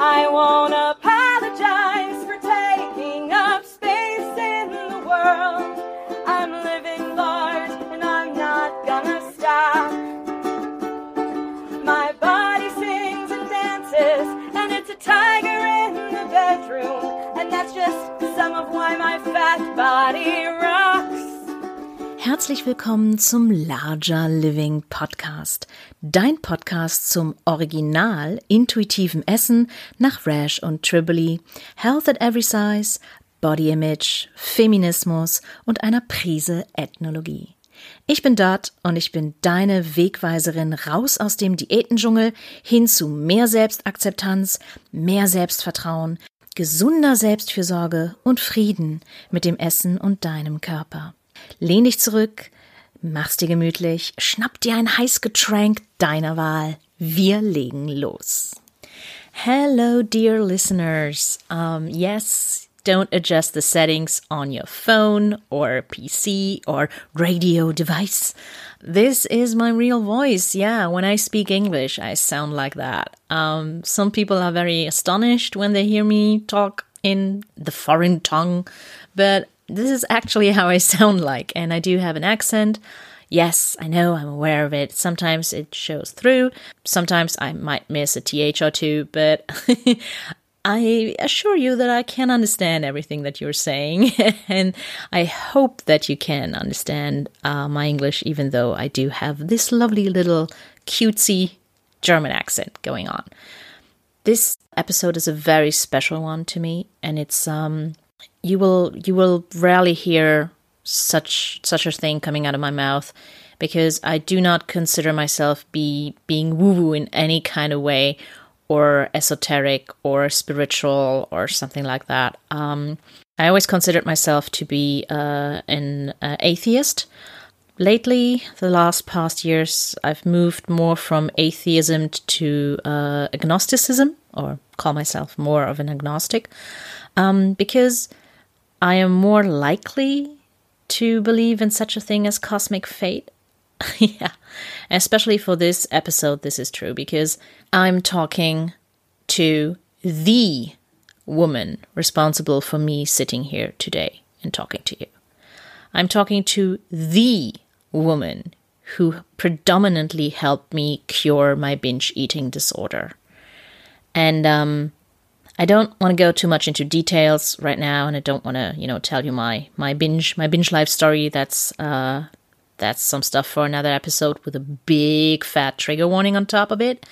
I won't apologize for taking up space in the world. I'm living large and I'm not gonna stop. My body sings and dances, and it's a tiger in the bedroom. And that's just some of why my fat body rocks. Herzlich willkommen zum Larger Living Podcast, dein Podcast zum original intuitiven Essen nach Rash und Triboli, Health at Every Size, Body Image, Feminismus und einer Prise Ethnologie. Ich bin Dot und ich bin deine Wegweiserin raus aus dem Diätendschungel hin zu mehr Selbstakzeptanz, mehr Selbstvertrauen, gesunder Selbstfürsorge und Frieden mit dem Essen und deinem Körper. Lehn dich zurück, mach's dir gemütlich, schnapp dir ein Heißgetränk deiner Wahl. Wir legen los. Hello, dear listeners. Um, yes, don't adjust the settings on your phone or PC or radio device. This is my real voice. Yeah, when I speak English, I sound like that. Um, some people are very astonished when they hear me talk in the foreign tongue, but this is actually how I sound like, and I do have an accent. Yes, I know, I'm aware of it. Sometimes it shows through. Sometimes I might miss a TH or two, but I assure you that I can understand everything that you're saying, and I hope that you can understand uh, my English, even though I do have this lovely little cutesy German accent going on. This episode is a very special one to me, and it's um you will you will rarely hear such such a thing coming out of my mouth because I do not consider myself be being woo woo in any kind of way or esoteric or spiritual or something like that. Um, I always considered myself to be uh, an uh, atheist. Lately, the last past years, I've moved more from atheism to uh, agnosticism, or call myself more of an agnostic, um, because I am more likely to believe in such a thing as cosmic fate. yeah, especially for this episode, this is true because I'm talking to the woman responsible for me sitting here today and talking to you. I'm talking to the woman who predominantly helped me cure my binge eating disorder. And um, I don't want to go too much into details right now, and I don't want to, you know, tell you my my binge my binge life story. That's uh, that's some stuff for another episode with a big fat trigger warning on top of it.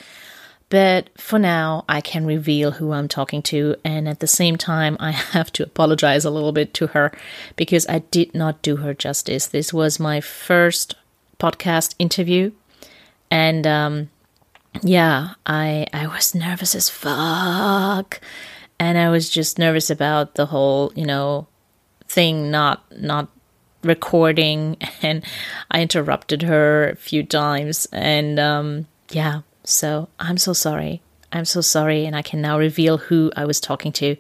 But for now, I can reveal who I'm talking to, and at the same time, I have to apologize a little bit to her because I did not do her justice. This was my first podcast interview, and um, yeah, I I was nervous as fuck, and I was just nervous about the whole you know thing not not recording, and I interrupted her a few times, and um, yeah, so I'm so sorry. I'm so sorry, and I can now reveal who I was talking to.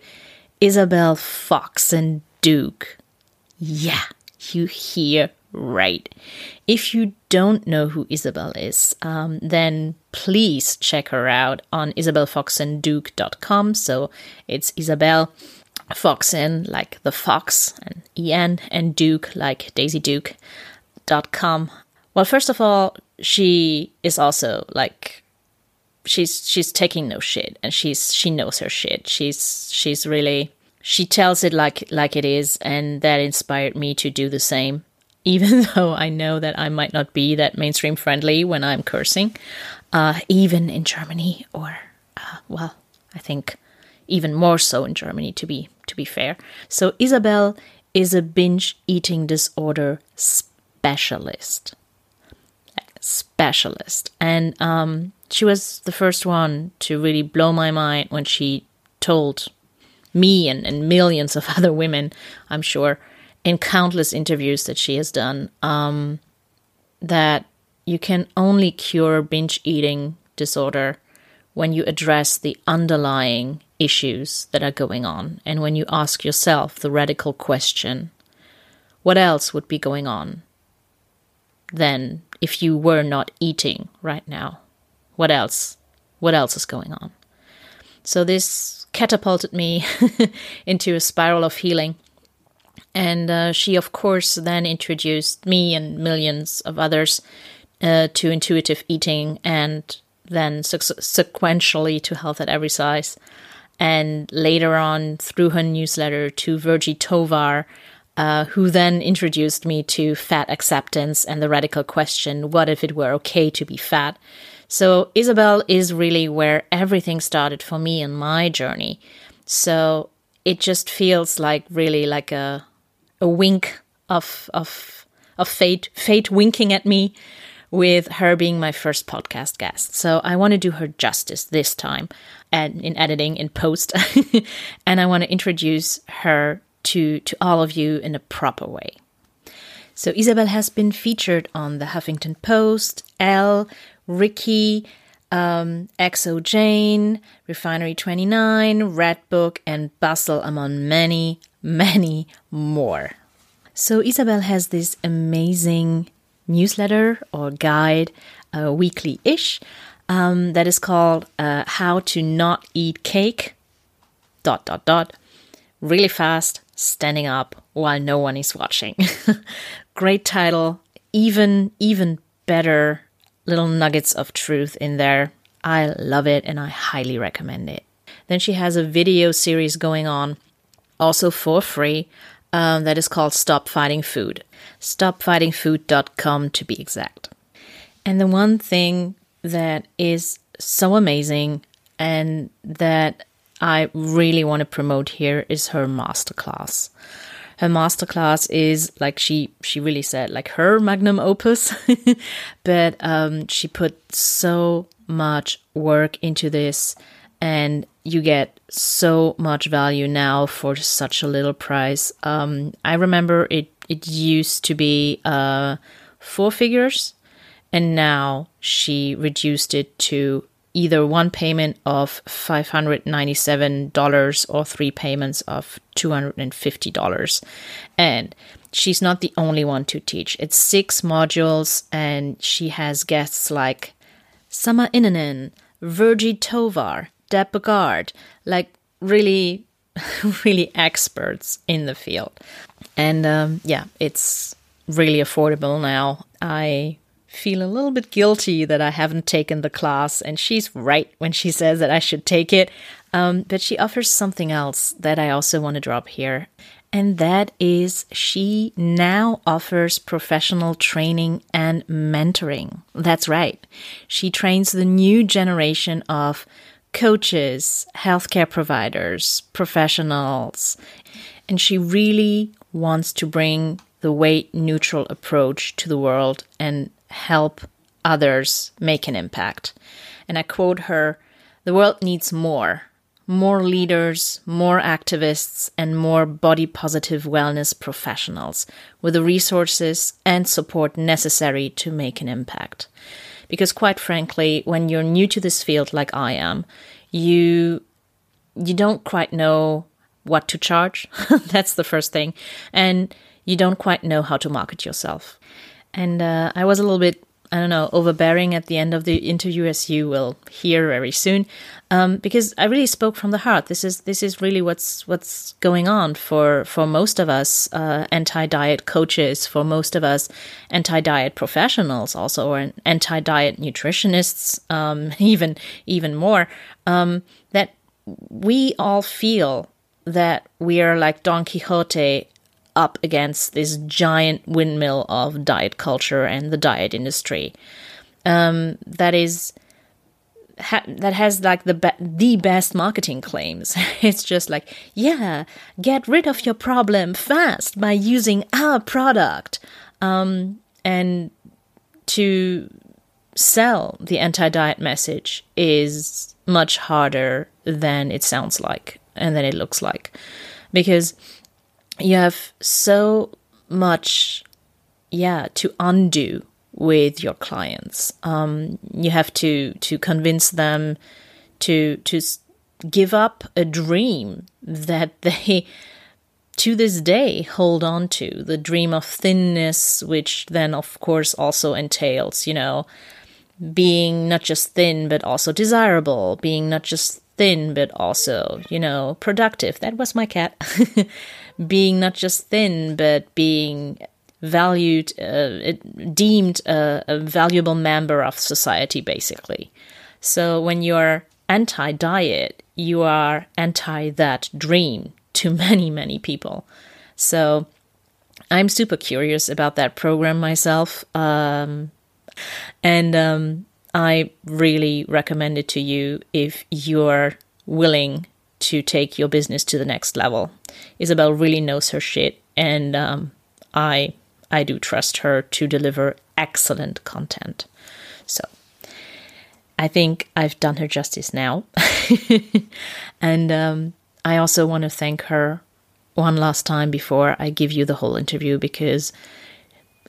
Isabel Foxen Duke. Yeah, you hear right. If you don't know who Isabel is, um, then please check her out on isabelfoxenduke.com. So it's Isabel Foxen, like the fox, and En, and Duke, like Daisy Duke.com. Well, first of all, she is also like she's she's taking no shit and she's she knows her shit. She's she's really she tells it like like it is and that inspired me to do the same even though I know that I might not be that mainstream friendly when I'm cursing, uh, even in Germany, or uh, well, I think even more so in Germany to be to be fair. So Isabel is a binge eating disorder specialist, specialist, and um, she was the first one to really blow my mind when she told me and, and millions of other women, I'm sure, in countless interviews that she has done um, that you can only cure binge eating disorder when you address the underlying issues that are going on and when you ask yourself the radical question what else would be going on then if you were not eating right now what else what else is going on So this catapulted me into a spiral of healing. And uh, she, of course, then introduced me and millions of others uh, to intuitive eating and then su- sequentially to health at every size. And later on, through her newsletter, to Virgie Tovar, uh, who then introduced me to fat acceptance and the radical question what if it were okay to be fat? So, Isabel is really where everything started for me in my journey. So, it just feels like really like a, a wink of, of, of fate, fate winking at me with her being my first podcast guest. So I want to do her justice this time and in editing in post and I want to introduce her to to all of you in a proper way. So Isabel has been featured on the Huffington Post, Elle, Ricky, um, xoJane, Refinery 29, Redbook, and Bustle, among many, many more. So Isabel has this amazing newsletter or guide, uh, weekly ish, um, that is called uh, How to Not Eat Cake. Dot dot dot. Really fast, standing up while no one is watching. Great title. Even even better little nuggets of truth in there. I love it and I highly recommend it. Then she has a video series going on, also for free, um, that is called Stop Fighting Food. StopFightingFood.com to be exact. And the one thing that is so amazing and that I really want to promote here is her masterclass. Her masterclass is like she she really said like her magnum opus, but um, she put so much work into this, and you get so much value now for such a little price. Um, I remember it it used to be uh, four figures, and now she reduced it to either one payment of $597 or three payments of $250. And she's not the only one to teach. It's six modules, and she has guests like Summer Innanen, Virgie Tovar, Deb Burgard, like really, really experts in the field. And um, yeah, it's really affordable now. I feel a little bit guilty that I haven't taken the class, and she's right when she says that I should take it. Um, but she offers something else that I also want to drop here, and that is she now offers professional training and mentoring. That's right. She trains the new generation of coaches, healthcare providers, professionals, and she really wants to bring the weight neutral approach to the world and help others make an impact. And I quote her The world needs more more leaders, more activists, and more body positive wellness professionals with the resources and support necessary to make an impact. Because quite frankly, when you're new to this field like I am, you you don't quite know what to charge. That's the first thing. And you don't quite know how to market yourself. And uh, I was a little bit, I don't know, overbearing at the end of the interview, as you will hear very soon, um, because I really spoke from the heart. This is this is really what's what's going on for for most of us uh, anti-diet coaches, for most of us anti-diet professionals, also or anti-diet nutritionists, um, even even more. Um, that we all feel that we are like Don Quixote up against this giant windmill of diet culture and the diet industry. Um, that is ha- that has like the be- the best marketing claims. it's just like, yeah, get rid of your problem fast by using our product, um, and to sell the anti-diet message is much harder than it sounds like and than it looks like because you have so much, yeah, to undo with your clients. Um, you have to to convince them to to give up a dream that they to this day hold on to the dream of thinness which then of course also entails you know being not just thin but also desirable being not just thin, but also, you know, productive. That was my cat. being not just thin, but being valued, uh, deemed a, a valuable member of society, basically. So when you're anti diet, you are anti that dream to many, many people. So I'm super curious about that program myself. Um, and um, I really recommend it to you if you're willing to take your business to the next level. Isabel really knows her shit, and um, I I do trust her to deliver excellent content. So I think I've done her justice now, and um, I also want to thank her one last time before I give you the whole interview because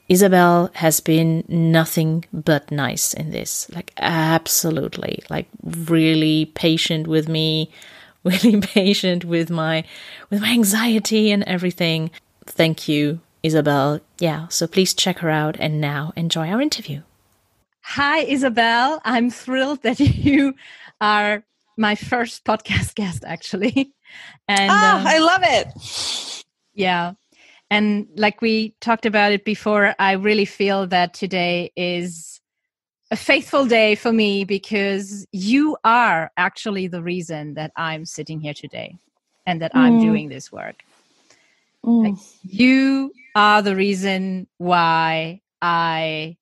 Isabel has been nothing but nice in this. Like, absolutely. Like, really patient with me, really patient with my with my anxiety and everything. Thank you, Isabel. Yeah, so please check her out and now enjoy our interview. Hi, Isabel. I'm thrilled that you are my first podcast guest, actually. And oh, um, I love it. Yeah. And like we talked about it before, I really feel that today is a faithful day for me because you are actually the reason that I'm sitting here today and that mm. I'm doing this work. Mm. Like, you are the reason why I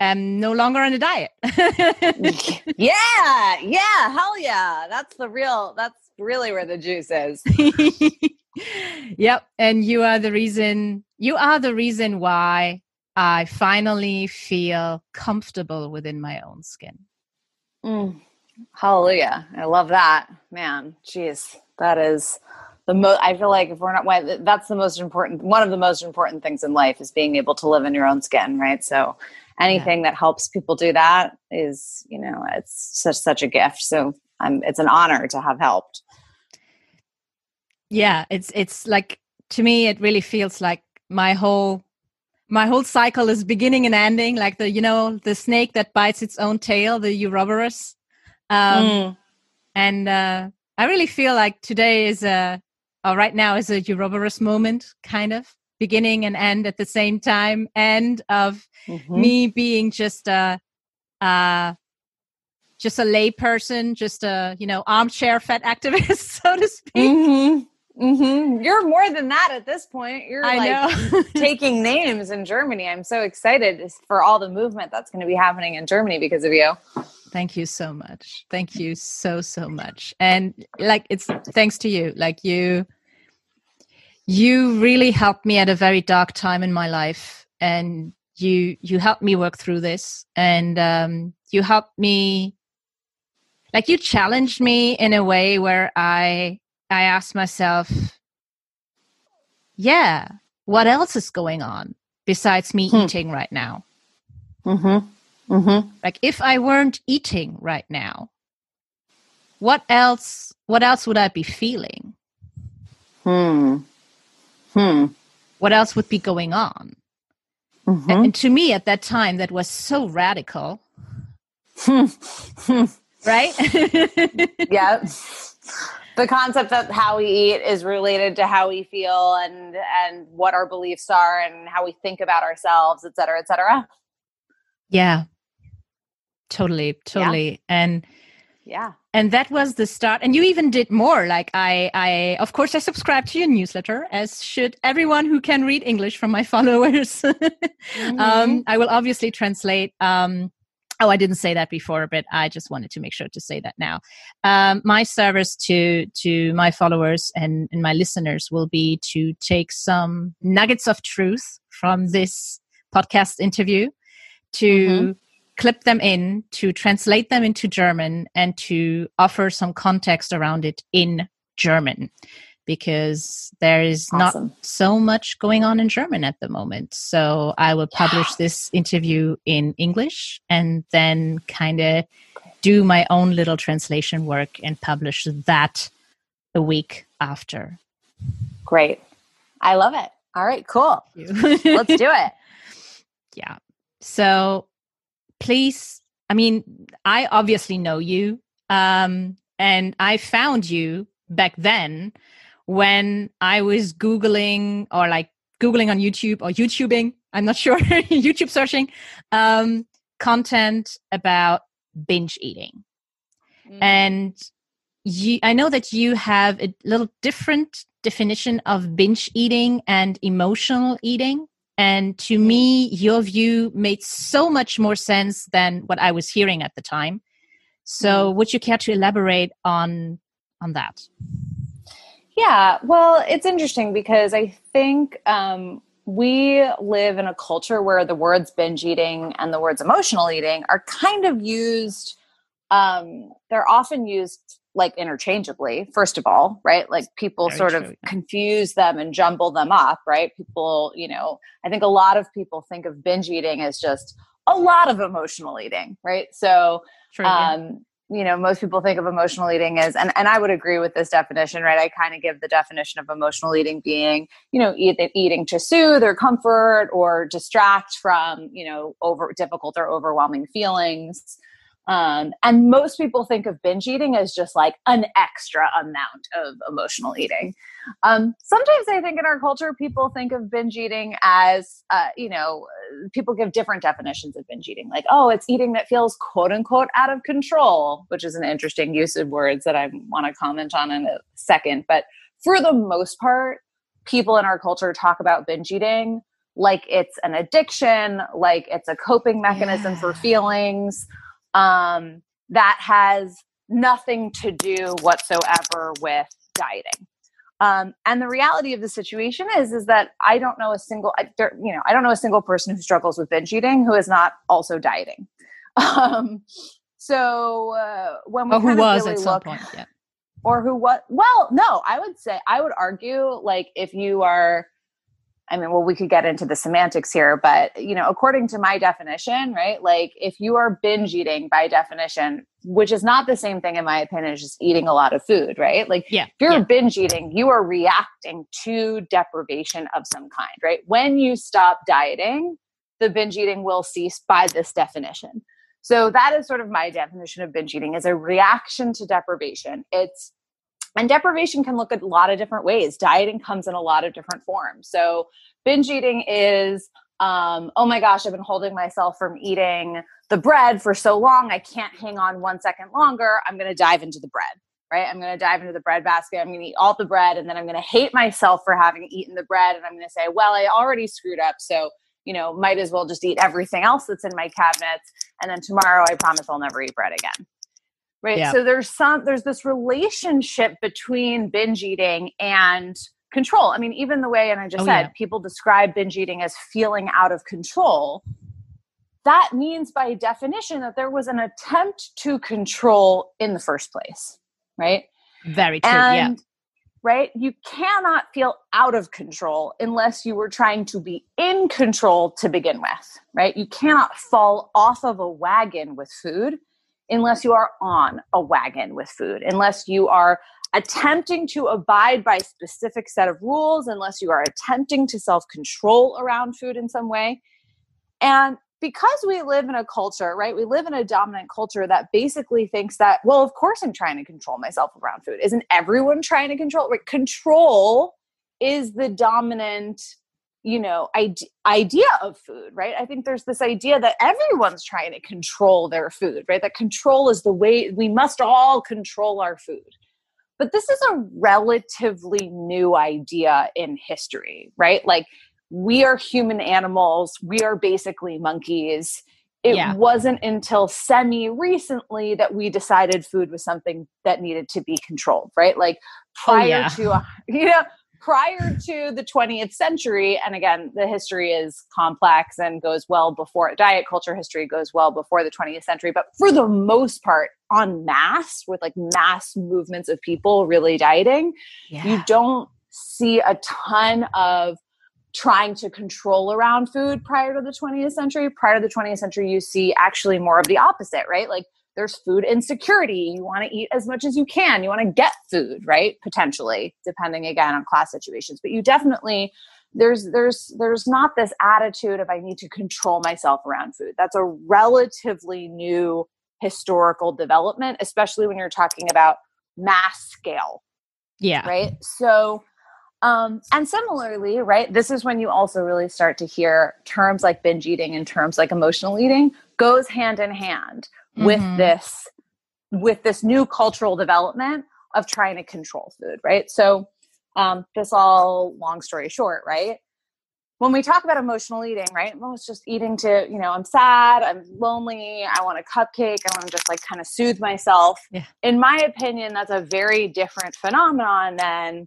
am no longer on a diet. yeah, yeah, hell yeah. That's the real, that's really where the juice is. yep. And you are the reason, you are the reason why I finally feel comfortable within my own skin. Mm. Hallelujah. I love that. Man, jeez, that is the most, I feel like if we're not, that's the most important, one of the most important things in life is being able to live in your own skin, right? So anything yeah. that helps people do that is, you know, it's such, such a gift. So um, it's an honor to have helped. Yeah. It's, it's like, to me, it really feels like my whole my whole cycle is beginning and ending like the you know the snake that bites its own tail the Ouroboros um, mm. and uh, I really feel like today is a or right now is a Ouroboros moment kind of beginning and end at the same time end of mm-hmm. me being just a uh just a lay person just a you know armchair fat activist so to speak mm-hmm. Mm-hmm. You're more than that at this point. You're I like taking names in Germany. I'm so excited for all the movement that's going to be happening in Germany because of you. Thank you so much. Thank you so so much. And like it's thanks to you. Like you you really helped me at a very dark time in my life and you you helped me work through this and um you helped me like you challenged me in a way where I I asked myself, yeah, what else is going on besides me hmm. eating right now? Mm-hmm. Mm-hmm. Like if I weren't eating right now, what else? What else would I be feeling? Hmm. Hmm. What else would be going on? Mm-hmm. And, and, to me, at that time, that was so radical. Hmm. right? yeah the concept that how we eat is related to how we feel and and what our beliefs are and how we think about ourselves et cetera et cetera. Yeah. Totally totally. Yeah. and yeah. and that was the start. And you even did more. Like i i of course i subscribed to your newsletter as should everyone who can read english from my followers. Mm-hmm. um, i will obviously translate um, Oh, I didn't say that before, but I just wanted to make sure to say that now. Um, my service to to my followers and, and my listeners will be to take some nuggets of truth from this podcast interview, to mm-hmm. clip them in, to translate them into German, and to offer some context around it in German because there is awesome. not so much going on in German at the moment. So I will publish yeah. this interview in English and then kind of do my own little translation work and publish that a week after. Great. I love it. All right, cool. Let's do it. Yeah. So please, I mean, I obviously know you. Um, and I found you back then when I was Googling or like Googling on YouTube or YouTubing, I'm not sure, YouTube searching, um, content about binge eating. Mm. And you, I know that you have a little different definition of binge eating and emotional eating. And to mm. me, your view made so much more sense than what I was hearing at the time. So, mm. would you care to elaborate on on that? Yeah, well, it's interesting because I think um, we live in a culture where the words binge eating and the words emotional eating are kind of used. Um, they're often used like interchangeably first of all right like people Very sort true, of yeah. confuse them and jumble them up right people you know i think a lot of people think of binge eating as just a lot of emotional eating right so true, um you know most people think of emotional eating as and, and i would agree with this definition right? I kind of give the definition of emotional eating being you know eat, eating to soothe or comfort or distract from you know over difficult or overwhelming feelings um, and most people think of binge eating as just like an extra amount of emotional eating. Um, sometimes I think in our culture, people think of binge eating as, uh, you know, people give different definitions of binge eating. Like, oh, it's eating that feels quote unquote out of control, which is an interesting use of words that I want to comment on in a second. But for the most part, people in our culture talk about binge eating like it's an addiction, like it's a coping mechanism yeah. for feelings um, that has nothing to do whatsoever with dieting. Um, and the reality of the situation is, is that I don't know a single, you know, I don't know a single person who struggles with binge eating who is not also dieting. Um, so uh, when we or who was really at some point, yeah. or who what? Well, no, I would say I would argue like if you are I mean, well, we could get into the semantics here, but you know, according to my definition, right? Like if you are binge eating by definition, which is not the same thing in my opinion as just eating a lot of food, right? Like yeah, if you're yeah. binge eating, you are reacting to deprivation of some kind, right? When you stop dieting, the binge eating will cease by this definition. So that is sort of my definition of binge eating is a reaction to deprivation. It's and deprivation can look a lot of different ways. Dieting comes in a lot of different forms. So, binge eating is, um, oh my gosh, I've been holding myself from eating the bread for so long, I can't hang on one second longer. I'm going to dive into the bread, right? I'm going to dive into the bread basket. I'm going to eat all the bread, and then I'm going to hate myself for having eaten the bread. And I'm going to say, well, I already screwed up. So, you know, might as well just eat everything else that's in my cabinets. And then tomorrow, I promise I'll never eat bread again right? Yeah. so there's some there's this relationship between binge eating and control. I mean even the way and i just oh, said yeah. people describe binge eating as feeling out of control. That means by definition that there was an attempt to control in the first place right? Very true and, yeah right you cannot feel out of control unless you were trying to be in control to begin with right? You cannot fall off of a wagon with food unless you are on a wagon with food, unless you are attempting to abide by specific set of rules, unless you are attempting to self-control around food in some way. And because we live in a culture, right? We live in a dominant culture that basically thinks that, well, of course I'm trying to control myself around food. Isn't everyone trying to control? Right? Control is the dominant you know idea of food right? I think there's this idea that everyone's trying to control their food right? That control is the way we must all control our food. But this is a relatively new idea in history right? Like we are human animals we are basically monkeys. It yeah. wasn't until semi recently that we decided food was something that needed to be controlled right? Like oh, prior oh, yeah. to you know prior to the 20th century, and again, the history is complex and goes well before diet culture history goes well before the 20th century, but for the most part, on mass, with like mass movements of people really dieting, yeah. you don't see a ton of trying to control around food prior to the 20th century. Prior to the 20th century, you see actually more of the opposite, right? Like there's food insecurity. You want to eat as much as you can. You want to get food, right? Potentially, depending again on class situations. But you definitely there's there's there's not this attitude of I need to control myself around food. That's a relatively new historical development, especially when you're talking about mass scale. Yeah. Right. So, um, and similarly, right, this is when you also really start to hear terms like binge eating and terms like emotional eating goes hand in hand with Mhm. this with this new cultural development of trying to control food, right? So, um, this all long story short, right? When we talk about emotional eating, right? Well, it's just eating to, you know, I'm sad, I'm lonely, I want a cupcake, I want to just like kind of soothe myself. Yeah. In my opinion, that's a very different phenomenon than,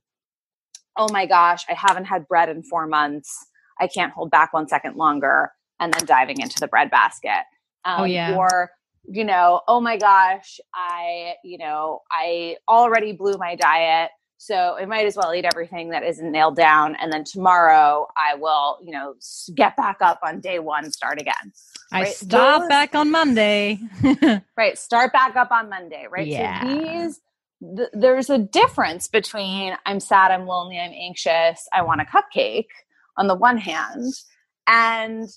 oh my gosh, I haven't had bread in four months. I can't hold back one second longer, and then diving into the bread basket. Um, Oh, yeah. Or, you know, oh my gosh, I, you know, I already blew my diet. So I might as well eat everything that isn't nailed down. And then tomorrow I will, you know, get back up on day one, start again. I stop those- back on Monday. Right. Start back up on Monday. Right. Yeah. So these, th- there's a difference between I'm sad, I'm lonely, I'm anxious, I want a cupcake on the one hand, and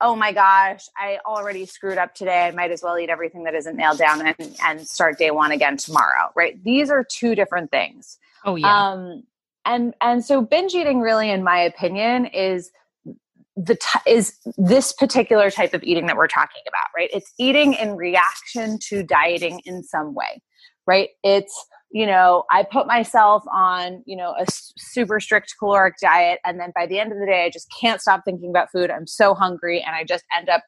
oh my gosh, I already screwed up today. I might as well eat everything that isn't nailed down and, and start day one again tomorrow. Right. These are two different things. oh yeah. Um, and and so binge eating, really, in my opinion, is the t- is this particular type of eating that we're talking about, right? It's eating in reaction to dieting in some way, right? It's you know I put myself on you know a super strict caloric diet, and then by the end of the day, I just can't stop thinking about food. I'm so hungry, and I just end up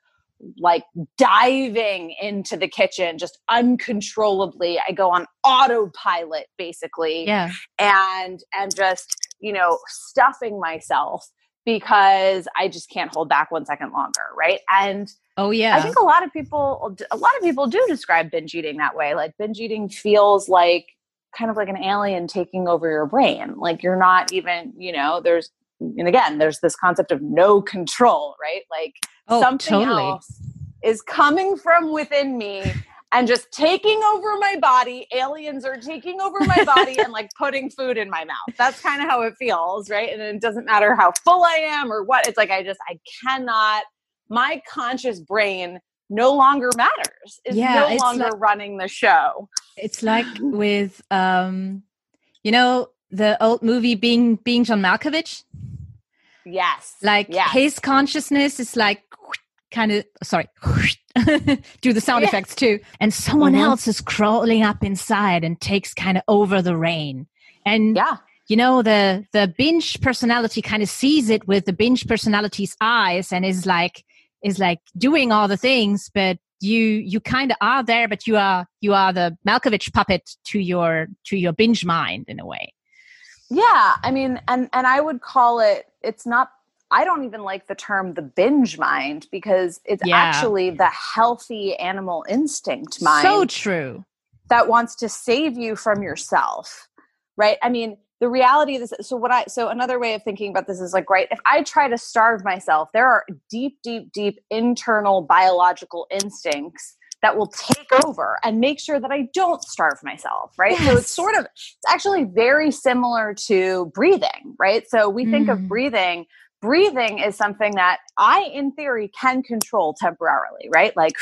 like diving into the kitchen just uncontrollably i go on autopilot basically yeah. and and just you know stuffing myself because i just can't hold back one second longer right and Oh yeah. i think a lot of people a lot of people do describe binge eating that way like binge eating feels like kind of like an alien taking over your brain like you're not even you know there's and again there's this concept of no control right like oh, something totally. else is coming from within me and just taking over my body. Aliens are taking over my body and like putting food in my mouth. That's kind of how it feels, right? And it doesn't matter how full I am or what. It's like I just I cannot. My conscious brain no longer matters. Is Yeah, no it's longer like- running the show. It's like with um you know the old movie being being John Malkovich. Yes. Like yes. his consciousness is like kind of sorry do the sound Yeah. effects too and someone Mhm. else is crawling up inside and takes kind of over the reign and yeah. you know the the binge personality kind of sees it with the binge personality's eyes and is like is like doing all the things but you you kind of are there but you are you are the malkovich puppet to your to your binge mind in a way Yeah, I mean, and and I would call it. It's not. I don't even like the term the binge mind because it's Yeah. actually the healthy animal instinct mind so true that wants to save you from yourself, right? I mean, the reality of this. So what I so another way of thinking about this is like, right? If I try to starve myself, there are deep, deep, deep internal biological instincts that will take over and make sure that I don't starve myself, right? So it's sort of it's actually very similar to breathing, right? So we think Mm. of breathing breathing is something that I, in theory, can control temporarily, right? Like,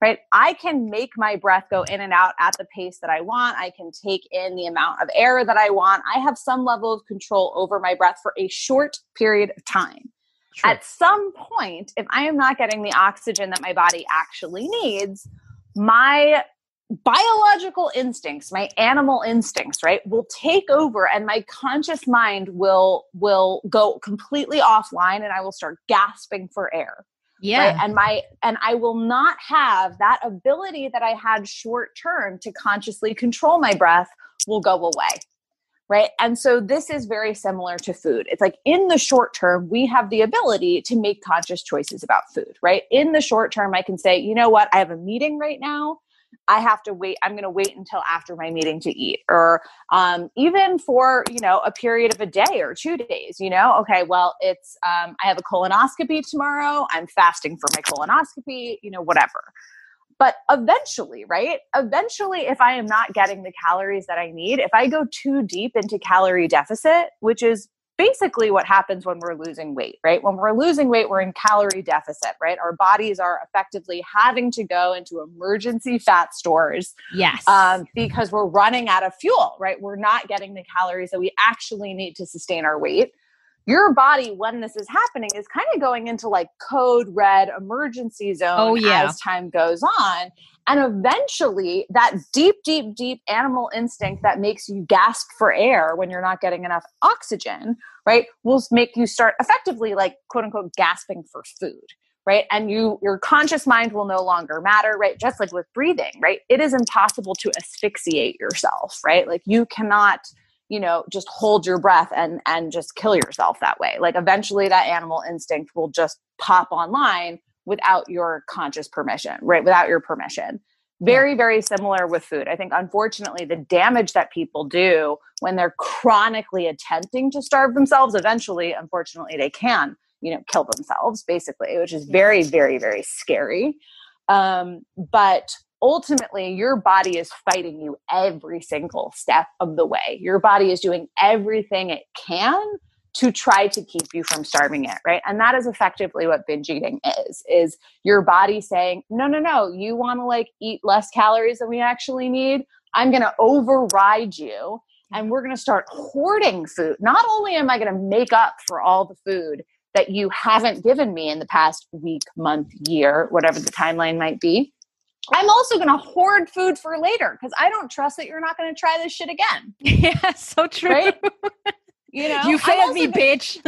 right? I can make my breath go in and out at the pace that I want. I can take in the amount of air that I want. I have some level of control over my breath for a short period of time. True. At some point, if I am not getting the oxygen that my body actually needs, my biological instincts my animal instincts right will take over and my conscious mind will will go completely offline and i will start gasping for air yeah. Right and my and i will not have that ability that i had short term to consciously control my breath will go away right? And so this is very similar to food. It's like in the short term we have the ability to make conscious choices about food right? In the short term i can say you know what? I have a meeting right now I have to wait. I'm going to wait until after my meeting to eat, or um, even for you know a period of a day or two days. You know, okay, well, it's um, I have a colonoscopy tomorrow. I'm fasting for my colonoscopy. You know, whatever. But eventually, right? Eventually, if I am not getting the calories that I need, if I go too deep into calorie deficit, which is basically what happens when we're losing weight, right? When we're losing weight, we're in calorie deficit, right? Our bodies are effectively having to go into emergency fat stores. Yes. Um, because we're running out of fuel, right? We're not getting the calories that we actually need to sustain our weight your body when this is happening is kind of going into like code red emergency zone oh, yeah. as time goes on and eventually that deep deep deep animal instinct that makes you gasp for air when you're not getting enough oxygen right will make you start effectively like quote unquote gasping for food right? And you your conscious mind will no longer matter right? Just like with breathing right? It is impossible to asphyxiate yourself right? Like you cannot you know just hold your breath and and just kill yourself that way. Like eventually that animal instinct will just pop online without your conscious permission right? Without your permission very very similar with food. I think unfortunately the damage that people do when they're chronically attempting to starve themselves eventually unfortunately they can you know kill themselves basically which is very very very scary. Um, but ultimately your body is fighting you every single step of the way. Your body is doing everything it can to try to keep you from starving it, right? And that is effectively what binge eating is is your body saying, "No, no, no, you want to like eat less calories than we actually need. I'm going to override you and mm-hmm. we're going to start hoarding food. Not only am I going to make up for all the food that you haven't given me in the past week, month, year, whatever the timeline might be, I'm also going to hoard food for later because I don't trust that you're not going to try this shit again. Yeah, so true. Right? You know, you failed me, bitch.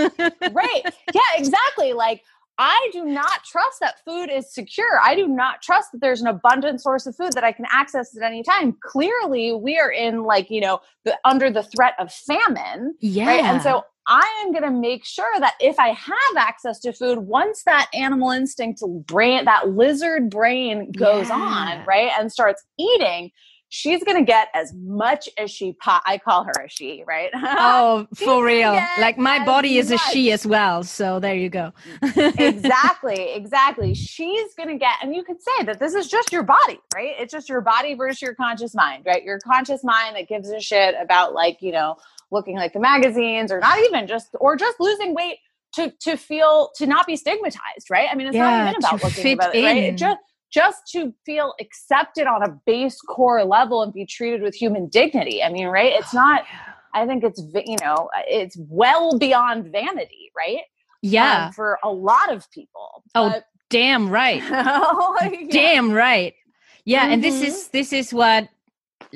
right. Yeah, exactly. Like, I do not trust that food is secure. I do not trust that there's an abundant source of food that I can access at any time. Clearly, we are in like, you know, the, under the threat of famine. Yeah. Right? And so I am going to make sure that if I have access to food, once that animal instinct brain, that lizard brain goes yeah. on, right, and starts eating, she's to get as much as she po- I call her a she, right? Oh, for real. Like my body is much. a she as well. So there you go. exactly. Exactly. She's to get, and you could say that this is just your body, right? It's just your body versus your conscious mind, right? Your conscious mind that gives a shit about like, you know, looking like the magazines or not even just or just losing weight to to feel to not be stigmatized right i mean it's yeah, not even about looking about it, right it just just to feel accepted on a base core level and be treated with human dignity i mean right it's not i think it's you know it's well beyond vanity right yeah um, for a lot of people oh but, damn right like, yeah. damn right yeah mm-hmm. and this is mm-hmm. this is what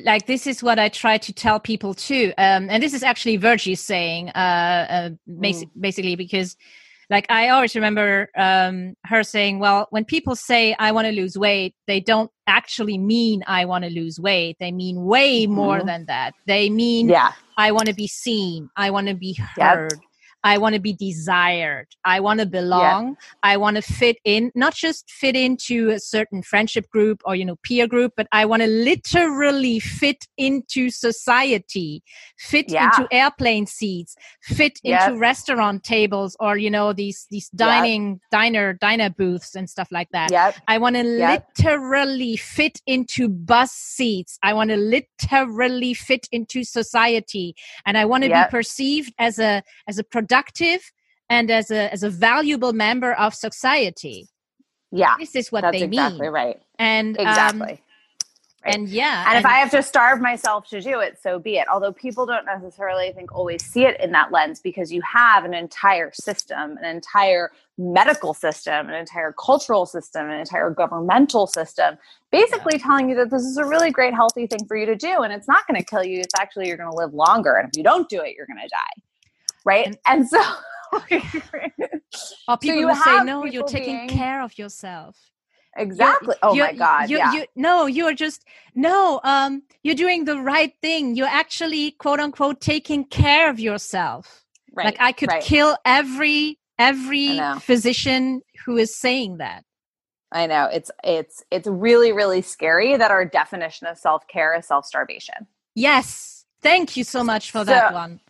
like this is what I try to tell people too, um, and this is actually Virgie saying, uh, uh mm. basically because, like I always remember um, her saying, "Well, when people say I want to lose weight, they don't actually mean I want to lose weight. They mean way mm-hmm. more than that. They mean yeah. I want to be seen, I want to be heard." Yep I want to be desired. I want to belong. Yeah. I want to fit in, not just fit into a certain friendship group or, you know, peer group, but I want to literally fit into society, fit yeah. into airplane seats, fit into restaurant tables or, you know, these, these dining, diner, diner booths and stuff like that. Yep. I want to literally fit into bus seats. I want to literally fit into society and I want to be perceived as a, as a productive productive and as a as a valuable member of society. Yeah, this is what that's they exactly mean. Right. And um, exactly. Um, Right. And yeah. And, and, if I have to starve myself to do it, so be it. Although people don't necessarily, I think, always see it in that lens because you have an entire system, an entire medical system, an entire cultural system, an entire governmental system, basically yeah. telling you that this is a really great, healthy thing for you to do. And it's not going to kill you. It's actually, you're going to live longer. And if you don't do it, you're going to die right? And, and so, or people so will say, "No, you're taking being, care of yourself." Exactly. You're, oh you're, my god. You, yeah. You, no, you're just no. Um, you're doing the right thing. You're actually quote unquote taking care of yourself. Right. Like I could right. kill every every physician who is saying that. I know it's it's it's really really scary that our definition of self care is self starvation. Yes. Thank you so much for so, that one.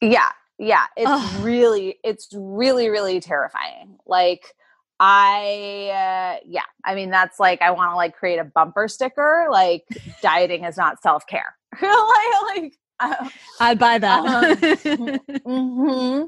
Yeah, yeah it's Ugh. really it's really really terrifying like i uh, yeah i mean that's like i want to like create a bumper sticker like dieting is not self-care like, like I'll buy that. Um, hmm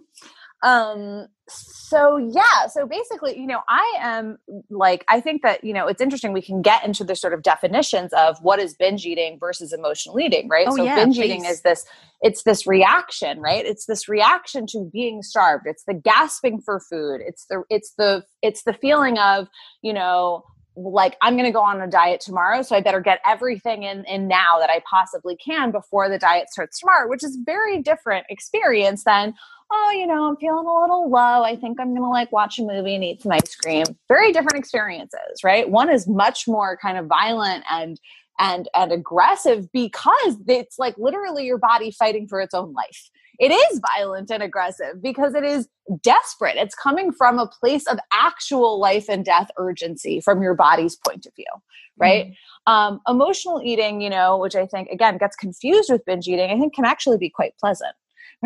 Um, so yeah, so basically, you know, I am like, I think that, you know, it's interesting. We can get into the sort of definitions of what is binge eating versus emotional eating, right? Oh, so yeah, binge eating is this, it's this reaction, right? It's this reaction to being starved. It's the gasping for food. It's the, it's the, it's the feeling of, you know, like I'm going to go on a diet tomorrow, so I better get everything in in now that I possibly can before the diet starts tomorrow, which is very different experience than oh, you know, I'm feeling a little low. I think I'm going to like watch a movie and eat some ice cream. Very different experiences, right? One is much more kind of violent and and and aggressive because it's like literally your body fighting for its own life. It is violent and aggressive because it is desperate. It's coming from a place of actual life and death urgency from your body's point of view, right? Mm-hmm. Um, emotional eating, you know, which I think again gets confused with binge eating, I think can actually be quite pleasant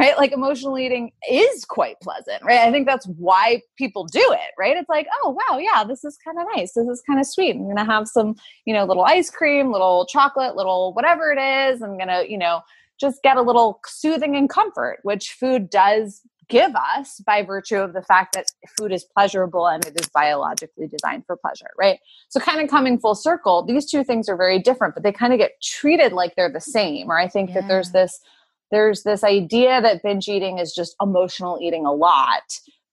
right? Like emotional eating is quite pleasant, right? I think that's why people do it, right? It's like, oh, wow, yeah, this is kind of nice. This is kind of sweet. I'm going to have some, you know, little ice cream, little chocolate, little whatever it is. I'm going to, you know, just get a little soothing and comfort, which food does give us by virtue of the fact that food is pleasurable and it is biologically designed for pleasure, right? So, kind of coming full circle, these two things are very different, but they kind of get treated like they're the same. Or I think that there's this there's this idea that binge eating is just emotional eating a lot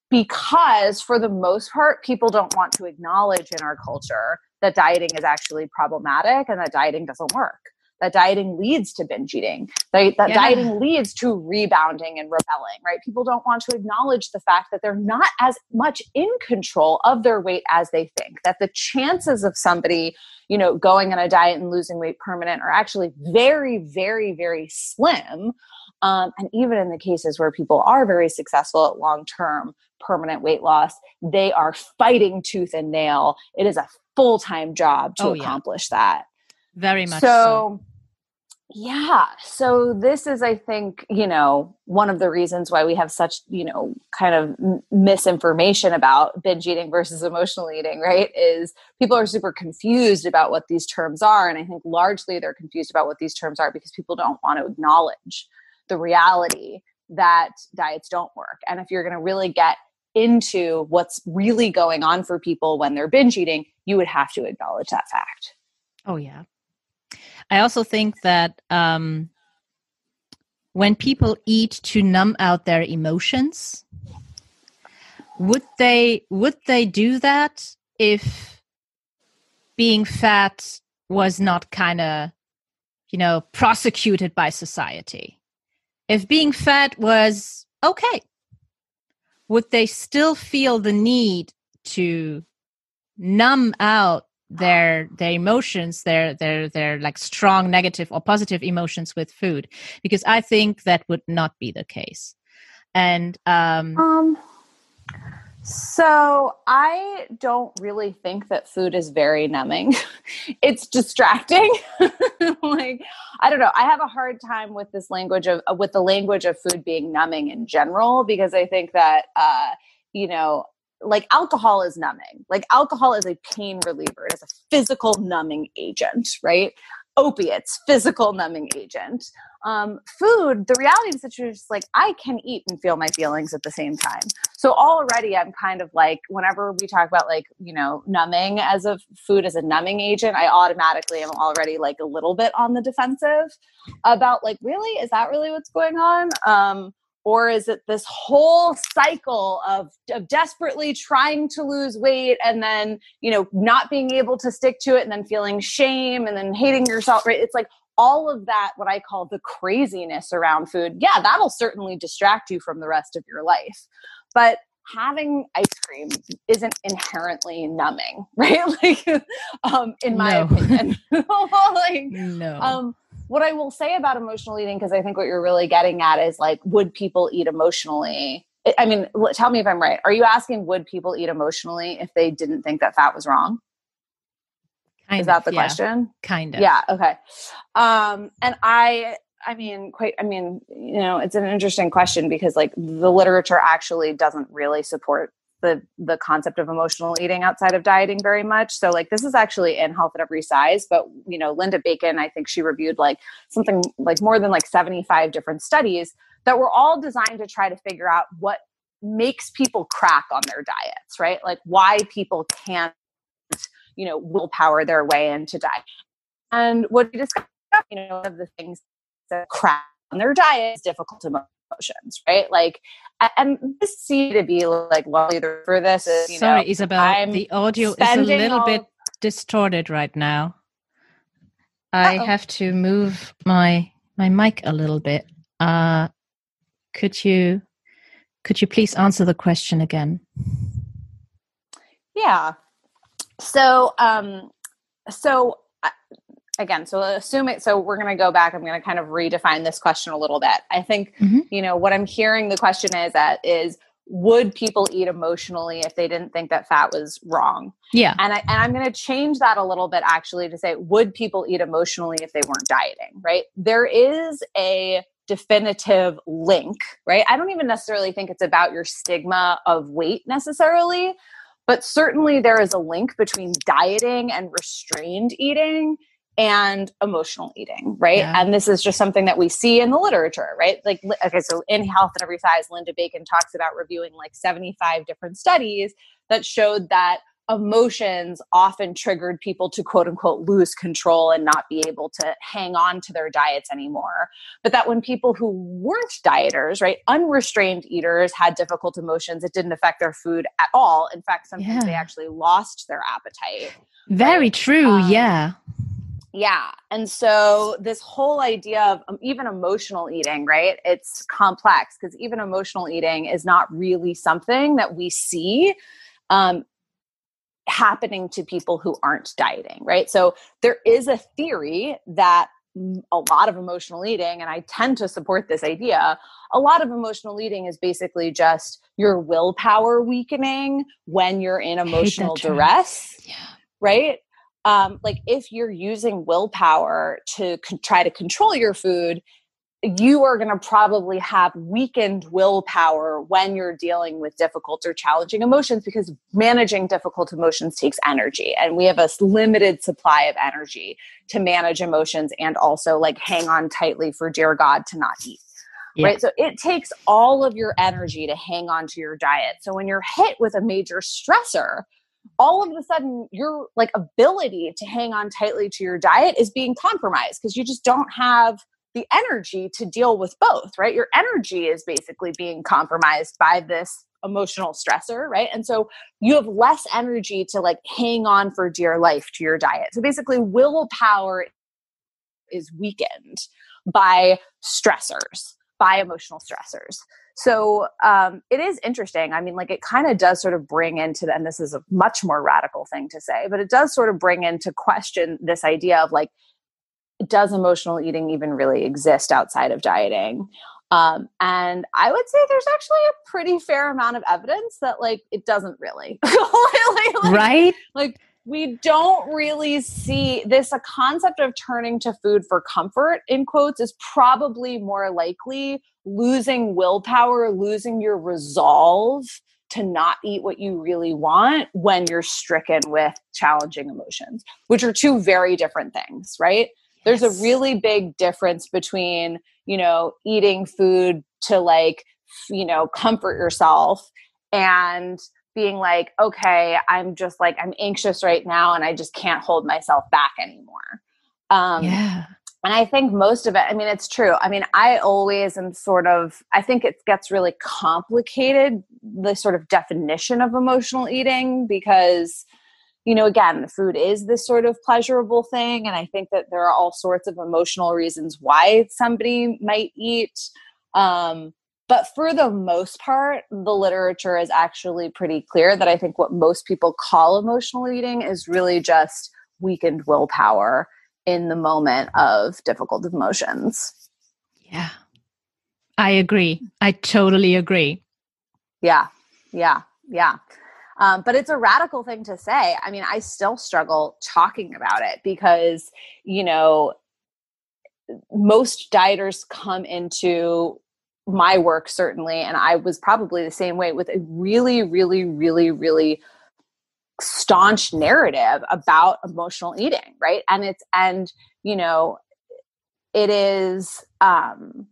because for the most part people don't want to acknowledge in our culture that dieting is actually problematic and that dieting doesn't work that dieting leads to binge eating that, that Yeah. dieting leads to rebounding and rebelling right people don't want to acknowledge the fact that they're not as much in control of their weight as they think that the chances of somebody you know going on a diet and losing weight permanent are actually very very very slim um, and even in the cases where people are very successful at long term permanent weight loss they are fighting tooth and nail it is a full-time job to Oh, yeah. accomplish that Very much so. so yeah so this is i think you know one of the reasons why we have such you know kind of misinformation about binge eating versus emotional eating right is people are super confused about what these terms are and i think largely they're confused about what these terms are because people don't want to acknowledge the reality that diets don't work and if you're going to really get into what's really going on for people when they're binge eating you would have to acknowledge that fact Oh yeah. I also think that um, when people eat to numb out their emotions, would they would they do that if being fat was not kind of you know prosecuted by society? If being fat was okay, would they still feel the need to numb out their their emotions their their their like strong negative or positive emotions with food because i think that would not be the case and um Um, so I don't really think that food is very numbing. it's distracting. like I don't know. I have a hard time with this language of with the language of food being numbing in general because I think that uh, you know, like alcohol is numbing. Like alcohol is a pain reliever. It is a physical numbing agent, right? Opiates, physical numbing agent um, food, the reality of the situation is like I can eat and feel my feelings at the same time. So already I'm kind of like whenever we talk about like, you know, numbing as a food as a numbing agent, I automatically am already like a little bit on the defensive about like, really? Is that really what's going on? Um, or is it this whole cycle of, of desperately trying to lose weight and then, you know, not being able to stick to it and then feeling shame and then hating yourself, right? It's like all of that, what I call the craziness around food, yeah, that'll certainly distract you from the rest of your life. But having ice cream isn't inherently numbing, right? Like, um, in my No. opinion, like, no um, what I will say about emotional eating, because I think what you're really getting at is like, would people eat emotionally? I- mean, tell me if I'm right. Are you asking would people eat emotionally if they didn't think that fat was wrong? kind Is that of, the yeah, question? kind of Yeah. Okay. Um, and I, I mean, quite. I mean, you know, it's an interesting question because like the literature actually doesn't really support the the concept of emotional eating outside of dieting very much. So like this is actually in Health at Every Size, but you know, Linda Bacon, I think she reviewed like something like more than like 75 different studies that were all designed to try to figure out what makes people crack on their diets, right? Like why people can't, you know, willpower their way into diet. And what we discovered, you know, one of the things that crack on their diet is difficult emotions, right? Like, and this seemed to be like well either for this is you sorry know, isabel I'm the audio is a little all... bit distorted right now i Uh-oh. have to move my my mic a little bit uh could you could you please answer the question again yeah so um so again so assume it so we're going to go back i'm going to kind of redefine this question a little bit. I think mm-hmm. you know what i'm hearing the question is that is would people eat emotionally if they didn't think that fat was wrong? Yeah. And, I, and i'm going to change that a little bit actually to say would people eat emotionally if they weren't dieting right? There is a definitive link right? I don't even necessarily think it's about your stigma of weight necessarily but certainly there is a link between dieting and restrained eating and emotional eating, right? Yeah. And this is just something that we see in the literature, right? Like, okay, so in Health and Every Size, Linda Bacon talks about reviewing like 75 different studies that showed that emotions often triggered people to quote unquote lose control and not be able to hang on to their diets anymore. But that when people who weren't dieters, right, unrestrained eaters had difficult emotions, it didn't affect their food at all. In fact, sometimes yeah. they actually lost their appetite. Very true. Um, yeah yeah. And so this whole idea of um, even emotional eating, right? It's complex because even emotional eating is not really something that we see um, happening to people who aren't dieting, right? So there is a theory that a lot of emotional eating, and I tend to support this idea. A lot of emotional eating is basically just your willpower weakening when you're in emotional duress. Yeah. Right um, like if you're using willpower to con- try to control your food you are going to probably have weakened willpower when you're dealing with difficult or challenging emotions because managing difficult emotions takes energy and we have a limited supply of energy to manage emotions and also like hang on tightly for dear god to not eat yeah. right so it takes all of your energy to hang on to your diet so when you're hit with a major stressor all of a sudden your like ability to hang on tightly to your diet is being compromised because you just don't have the energy to deal with both right? Your energy is basically being compromised by this emotional stressor right? And so you have less energy to like hang on for dear life to your diet. So basically willpower is weakened by stressors by emotional stressors so um, it is interesting. I mean, like it kind of does sort of bring into, and this is a much more radical thing to say, but it does sort of bring into question this idea of like, does emotional eating even really exist outside of dieting? Um, and I would say there's actually a pretty fair amount of evidence that like it doesn't really, like, right? Like we don't really see this a concept of turning to food for comfort in quotes is probably more likely losing willpower losing your resolve to not eat what you really want when you're stricken with challenging emotions which are two very different things right yes. there's a really big difference between you know eating food to like you know comfort yourself and being like, okay, I'm just like, I'm anxious right now and I just can't hold myself back anymore. Um, yeah. And I think most of it, I mean, it's true. I mean, I always am sort of, I think it gets really complicated, the sort of definition of emotional eating, because, you know, again, the food is this sort of pleasurable thing. And I think that there are all sorts of emotional reasons why somebody might eat. Um, but for the most part, the literature is actually pretty clear that I think what most people call emotional eating is really just weakened willpower in the moment of difficult emotions. Yeah. I agree. I totally agree. Yeah. Yeah. Yeah. Um, but it's a radical thing to say. I mean, I still struggle talking about it because, you know, most dieters come into my work certainly and i was probably the same way with a really really really really staunch narrative about emotional eating right? And it's and you know it is um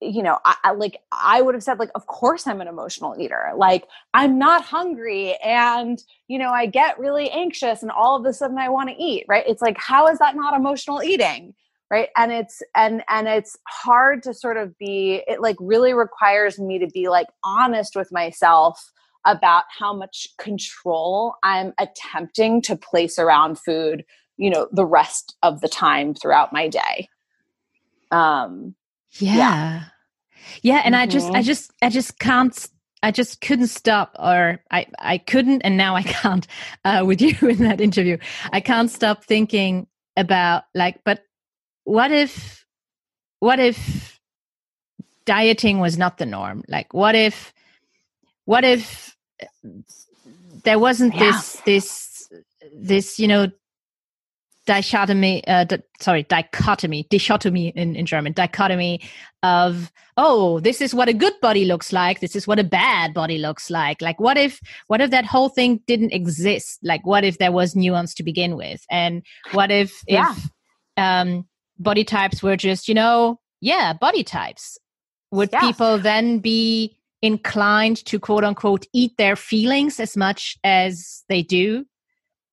you know I, I, like i would have said like of course i'm an emotional eater. Like i'm not hungry and you know i get really anxious and all of a sudden i want to eat right? It's like how is that not emotional eating right and it's and and it's hard to sort of be it like really requires me to be like honest with myself about how much control i'm attempting to place around food you know the rest of the time throughout my day um yeah yeah, yeah and mm-hmm. i just i mm-hmm. just i just can't I just couldn't stop, or I, I couldn't, and now I can't uh, with you in that interview. I can't stop thinking about like, but what if what if dieting was not the norm like what if what if there wasn't yeah. this this this you know dichotomy uh di- sorry dichotomy dichotomy in, in german dichotomy of oh this is what a good body looks like this is what a bad body looks like like what if what if that whole thing didn't exist like what if there was nuance to begin with and what if yeah. if um body types were just, you know, yeah, body types. Would yeah. people then be inclined to quote unquote eat their feelings as much as they do?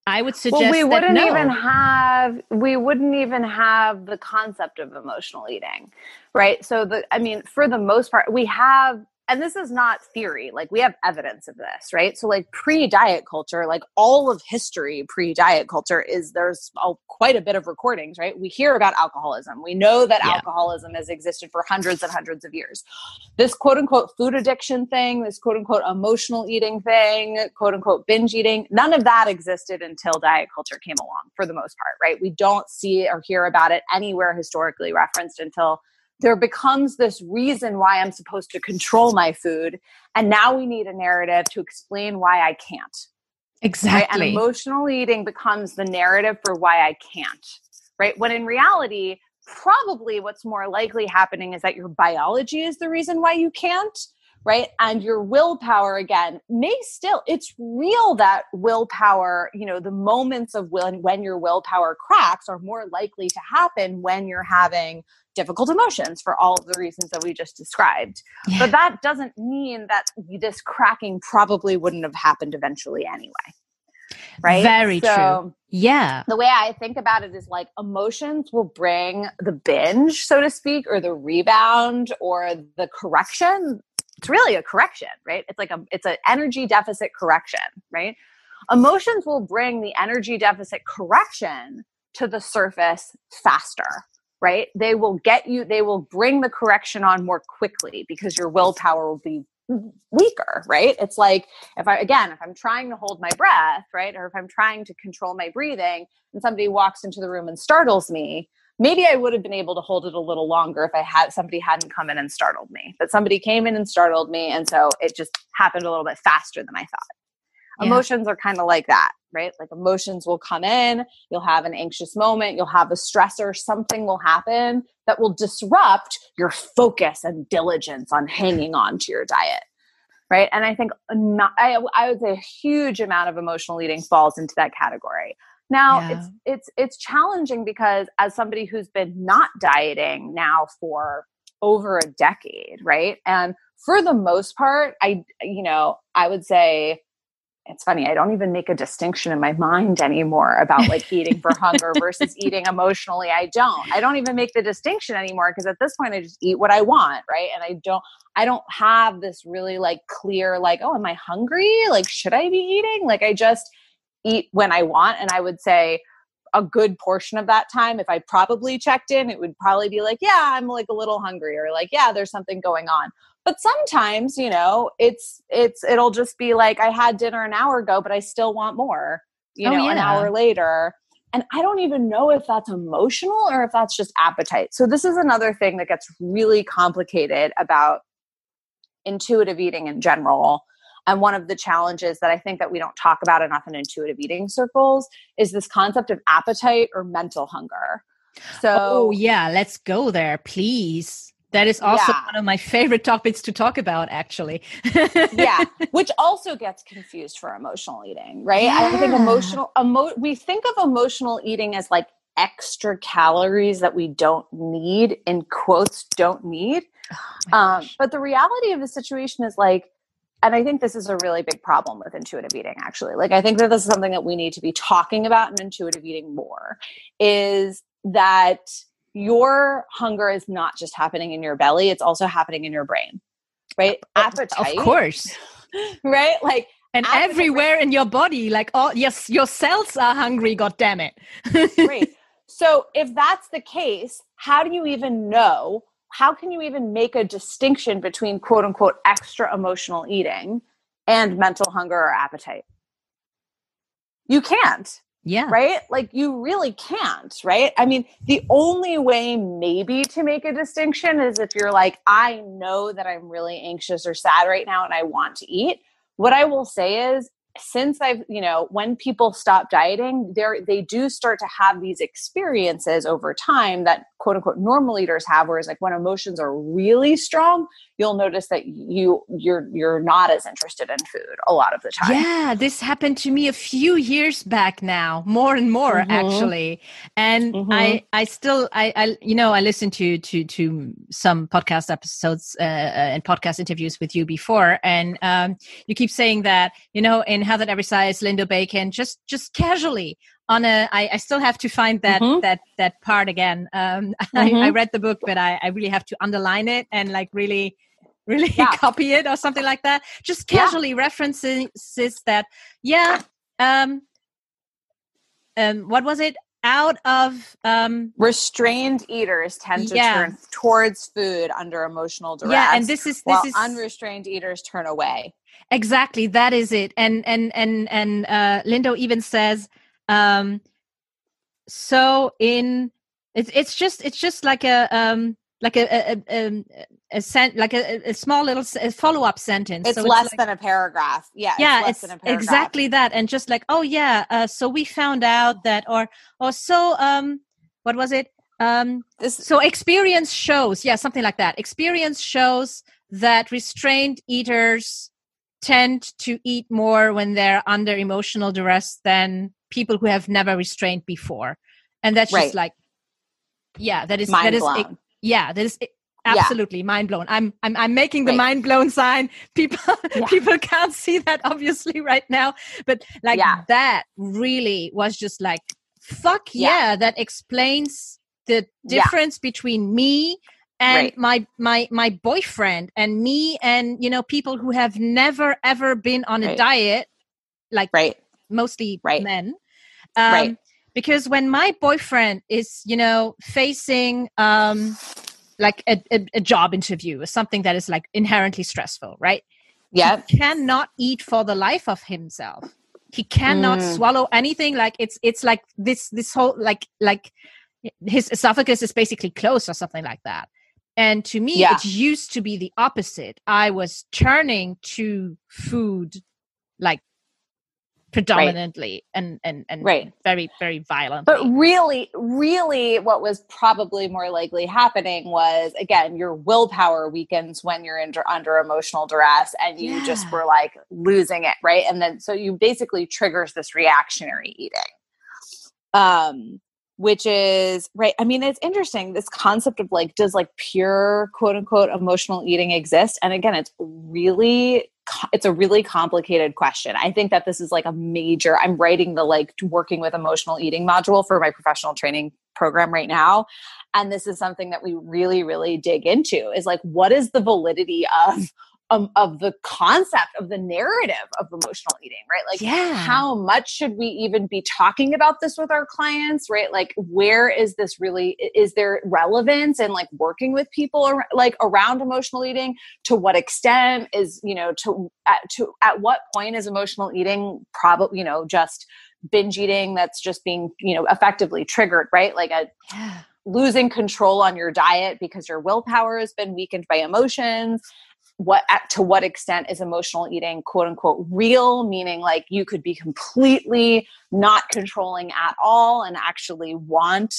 I would suggest well, we wouldn't no. even have we wouldn't even have the concept of emotional eating, right? So the I mean, for the most part, we have and this is not theory like we have evidence of this right? So like pre-diet culture like all of history pre-diet culture is there's quite a bit of recordings right? We hear about alcoholism. We know that yeah. alcoholism has existed for hundreds and hundreds of years. This quote unquote food addiction thing this quote unquote emotional eating thing quote unquote binge eating none of that existed until diet culture came along for the most part right? We don't see or hear about it anywhere historically referenced until there becomes this reason why I'm supposed to control my food. And now we need a narrative to explain why I can't. Exactly. Right? And emotional eating becomes the narrative for why I can't. Right. When in reality, probably what's more likely happening is that your biology is the reason why you can't right and your willpower again may still it's real that willpower you know the moments of will when your willpower cracks are more likely to happen when you're having difficult emotions for all of the reasons that we just described. Yeah. But that doesn't mean that this cracking probably wouldn't have happened eventually anyway. Right? Very so, true. Yeah. The way I think about it is like emotions will bring the binge, so to speak, or the rebound or the correction. It's really a correction, right? It's like a it's an energy deficit correction, right? Emotions will bring the energy deficit correction to the surface faster right? They will get you, they will bring the correction on more quickly because your willpower will be weaker, right? It's like if I, again, if I'm trying to hold my breath, right? Or if I'm trying to control my breathing and somebody walks into the room and startles me, maybe I would have been able to hold it a little longer if I had somebody hadn't come in and startled me. But somebody came in and startled me. And so it just happened a little bit faster than I thought. Yeah. Emotions are kind of like that, right? Like emotions will come in, you'll have an anxious moment, you'll have a stressor, something will happen that will disrupt your focus and diligence on hanging on to your diet. Right. And I think not, I, I would say a huge amount of emotional eating falls into that category. Now yeah. it's it's it's challenging because as somebody who's been not dieting now for over a decade, right? And for the most part, I you know, I would say it's funny i don't even make a distinction in my mind anymore about like eating for hunger versus eating emotionally. I don't. I don't even make the distinction anymore because at this point i just eat what i want right? And i don't i don't have this really like clear like oh am i hungry? Like should i be eating? Like i just eat when i want and i would say a good portion of that time if i probably checked in it would probably be like yeah i'm like a little hungry or like yeah there's something going on but sometimes you know it's it's it'll just be like i had dinner an hour ago but i still want more you oh, know yeah. an hour later and i don't even know if that's emotional or if that's just appetite so this is another thing that gets really complicated about intuitive eating in general and one of the challenges that i think that we don't talk about enough in intuitive eating circles is this concept of appetite or mental hunger. So oh yeah let's go there please. That is also Yeah. one of my favorite topics to talk about, actually. yeah which also gets confused for emotional eating right? I think emotional emo- we think of emotional eating as like extra calories that we don't need in quotes don't need. Um, but the reality of the situation is like and i think this is a really big problem with intuitive eating actually. Like i think that this is something that we need to be talking about in intuitive eating more is that your hunger is not just happening in your belly it's also happening in your brain right? Appetite of course. right? Like And Appetite- everywhere in your body, like all yes, your cells are hungry, god damn it. great so if that's the case how do you even know how can you even make a distinction between quote unquote extra emotional eating and mental hunger or appetite? You can't yeah. right? Like you really can't right? I mean the only way maybe to make a distinction is if you're like i know that i'm really anxious or sad right now and i want to eat. What i will say is since i've you know when people stop dieting they're they do start to have these experiences over time that quote unquote normal eaters have whereas like when emotions are really strong you'll notice that you you're you're not as interested in food a lot of the time Yeah, this happened to me a few years back now, more and more Mhm. actually. And Mhm. I, I still, I, I, you know, I listened to to to some podcast episodes uh, uh, and podcast interviews with you before, and um, you keep saying that, you know, in Health at Every Size, Lindo Bacon, just just casually on a. I, I still have to find that Mhm. that that part again. Um, I, I Mhm. read the book, but I, I really have to underline it and like really really Yeah. copy it or something like that just Yeah. casually references that yeah um um what was it out of um restrained eaters tend to Yeah. turn towards food under emotional duress yeah and this is this is unrestrained eaters turn away exactly that is it and and and and uh lindo even says um so in it's it's just it's just like a um like a a a, um, a, sent like a, a small little follow up sentence. It's So less like- than a paragraph. Yeah. yeah it's, than a paragraph. exactly that and just like oh yeah uh, so we found out that or or so um what was it um This, so experience shows yeah something like that experience shows that restrained eaters tend to eat more when they're under emotional duress than people who have never restrained before and that's Right. just like yeah that is mind that is blown. yeah that is Yeah. absolutely mind blown i'm i'm i'm making the Right. mind blown sign people Yeah. people can't see that obviously right now but like Yeah. that really was just like fuck Yeah. yeah, that explains the Yeah. difference between me and Right. my my my boyfriend and me and you know people who have never ever been on a Right. diet like Right. mostly Right. men um, Right. because when my boyfriend is you know facing um like a, a, a job interview or something that is like inherently stressful right yeah cannot eat for the life of himself he cannot Mm. swallow anything like it's it's like this this whole like like his esophagus is basically closed or something like that and to me Yeah. it used to be the opposite i was turning to food like predominantly and and and Right. very very violent But really, really, what was probably more likely happening was again, your willpower weakens when you're under, under emotional duress and you just were like losing it, right? And then so you basically triggers this reactionary eating. Um, which is right. I mean, it's interesting this concept of like, does like pure quote unquote emotional eating exist? And again, it's really it's a really complicated question. I think that this is like a major I'm writing the like working with emotional eating module for my professional training program right now and this is something that we really really dig into is like what is the validity of um, of the concept of the narrative of emotional eating right? Like Yeah. how much should we even be talking about this with our clients right? Like where is this really is there relevance in like working with people ar- like around emotional eating? To what extent is you know to at, to at what point is emotional eating probably you know just binge eating that's just being you know effectively triggered right? Like a yeah. losing control on your diet because your willpower has been weakened by emotions what at, to what extent is emotional eating quote unquote real meaning like you could be completely not controlling at all and actually want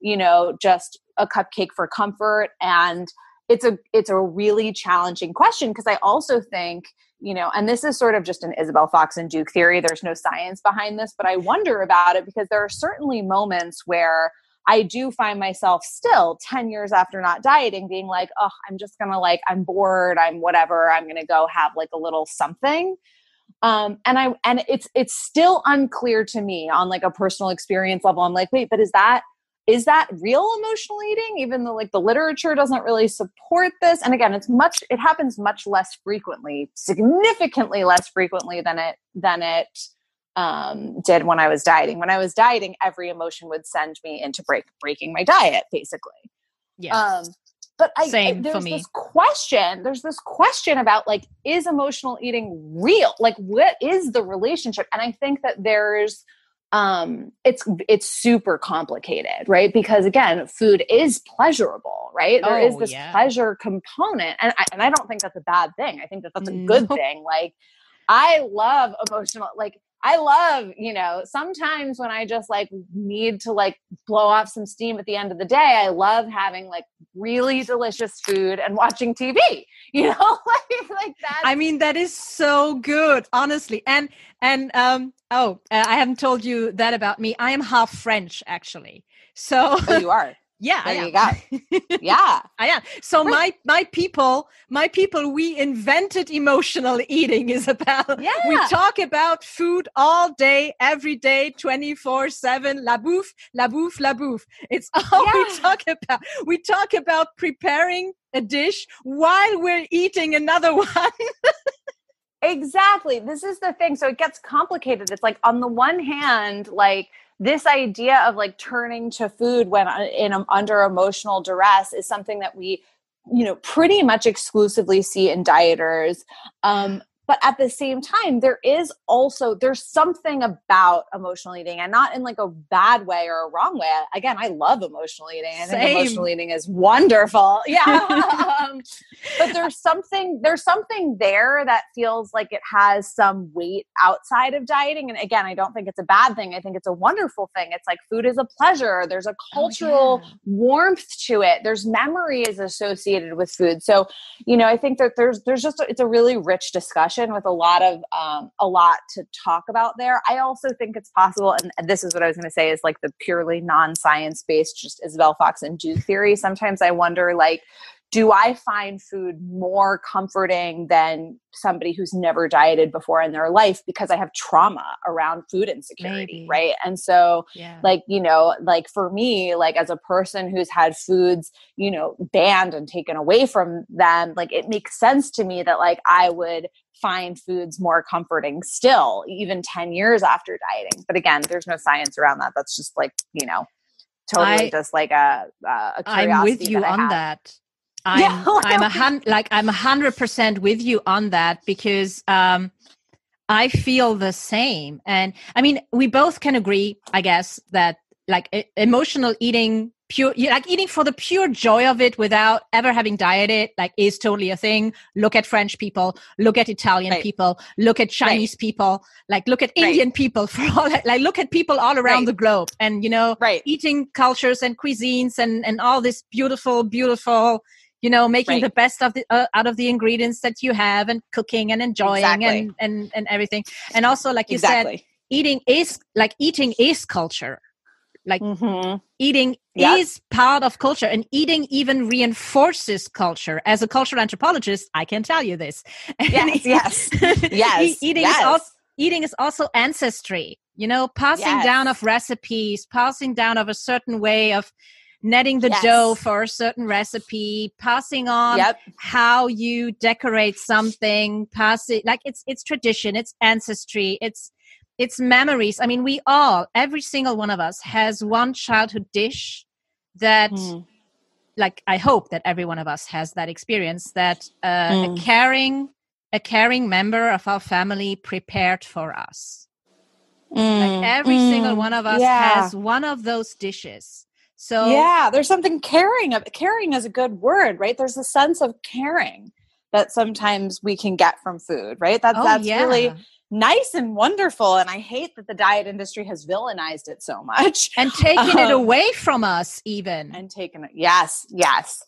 you know just a cupcake for comfort and it's a it's a really challenging question because I also think you know, and this is sort of just an Isabel Foxen Duke theory. There's no science behind this, but I wonder about it because there are certainly moments where I do find myself still 10 years after not dieting being like, oh, I'm just gonna like, I'm bored, I'm whatever, I'm gonna go have like a little something. Um, and I and it's it's still unclear to me on like a personal experience level. I'm like, wait, but is that is that real emotional eating even though like the literature doesn't really support this and again it's much it happens much less frequently significantly less frequently than it than it um, did when i was dieting when i was dieting every emotion would send me into break breaking my diet basically yeah um, but I, Same I, there's for me. this question there's this question about like is emotional eating real like what is the relationship and i think that there's um, it's it's super complicated, right? Because again, food is pleasurable, right? There oh, is this yeah. pleasure component, and I, and I don't think that's a bad thing. I think that that's a good thing. Like, I love emotional, like I love, you know, sometimes when I just like need to like blow off some steam at the end of the day, I love having like really delicious food and watching TV, you know, like, like that. I mean, that is so good, honestly. And, and, um, oh, uh, I haven't told you that about me. I am half French, actually. So oh, you are. Yeah, there I you go. Yeah, I am. So my my people, my people, we invented emotional eating. Isabel. Yeah. We talk about food all day, every day, twenty four seven. La bouffe, la bouffe, la bouffe. It's all yeah. we talk about. We talk about preparing a dish while we're eating another one. exactly. This is the thing. So it gets complicated. It's like on the one hand, like this idea of like turning to food when uh, in under emotional duress is something that we you know pretty much exclusively see in dieters. Um, but at the same time there is also there's something about emotional eating and not in like a bad way or a wrong way. Again i love emotional eating i think Same. emotional eating is wonderful. Yeah. Um, but there's something there's something there that feels like it has some weight outside of dieting and again i don't think it's a bad thing. I think it's a wonderful thing. It's like food is a pleasure. There's a cultural oh, yeah. warmth to it. There's memories associated with food. So you know i think that there's there's just a, it's a really rich discussion discussion with a lot of um, a lot to talk about there. I also think it's possible, and this is what I was going to say is like the purely non-science based, just Isabel Foxen Duke theory. Sometimes I wonder, like, do I find food more comforting than somebody who's never dieted before in their life because I have trauma around food insecurity, Maybe. right? And so, yeah. like, you know, like for me, like as a person who's had foods, you know, banned and taken away from them, like it makes sense to me that like I would find foods more comforting still, even 10 years after dieting. But again, there's no science around that. That's just like, you know, totally I, just like a, a curiosity. I'm with you that on that. I'm yeah. I'm a hun- like I'm a hundred percent with you on that because um I feel the same. And I mean we both can agree, I guess, that like emotional eating pure like eating for the pure joy of it without ever having dieted like is totally a thing look at french people look at italian right. people look at chinese right. people like look at indian right. people for all like look at people all around the globe and you know right. eating cultures and cuisines and and all this beautiful beautiful you know making right. the best of the uh, out of the ingredients that you have and cooking and enjoying exactly. and, and and everything and also like you exactly. said eating is like eating is culture like mm-hmm. eating yep. is part of culture and eating even reinforces culture as a cultural anthropologist i can tell you this yes yes yes eating yes. is also eating is also ancestry you know passing yes. down of recipes passing down of a certain way of netting the yes. dough for a certain recipe, passing on yep. how you decorate something, pass it like it's it's tradition, it's ancestry, it's it's memories. I mean, we all, every single one of us has one childhood dish that mm. like I hope that every one of us has that experience that uh, mm. a hmm. caring a caring member of our family prepared for us. Mm. Like every single hmm. one of us yeah. has one of those dishes so yeah, there's something caring of caring is a good word, right? There's a sense of caring that sometimes we can get from food, right? That's oh, that's yeah. really nice and wonderful and i hate that the diet industry has villainized it so much and taken um, it away from us even and taken it yes yes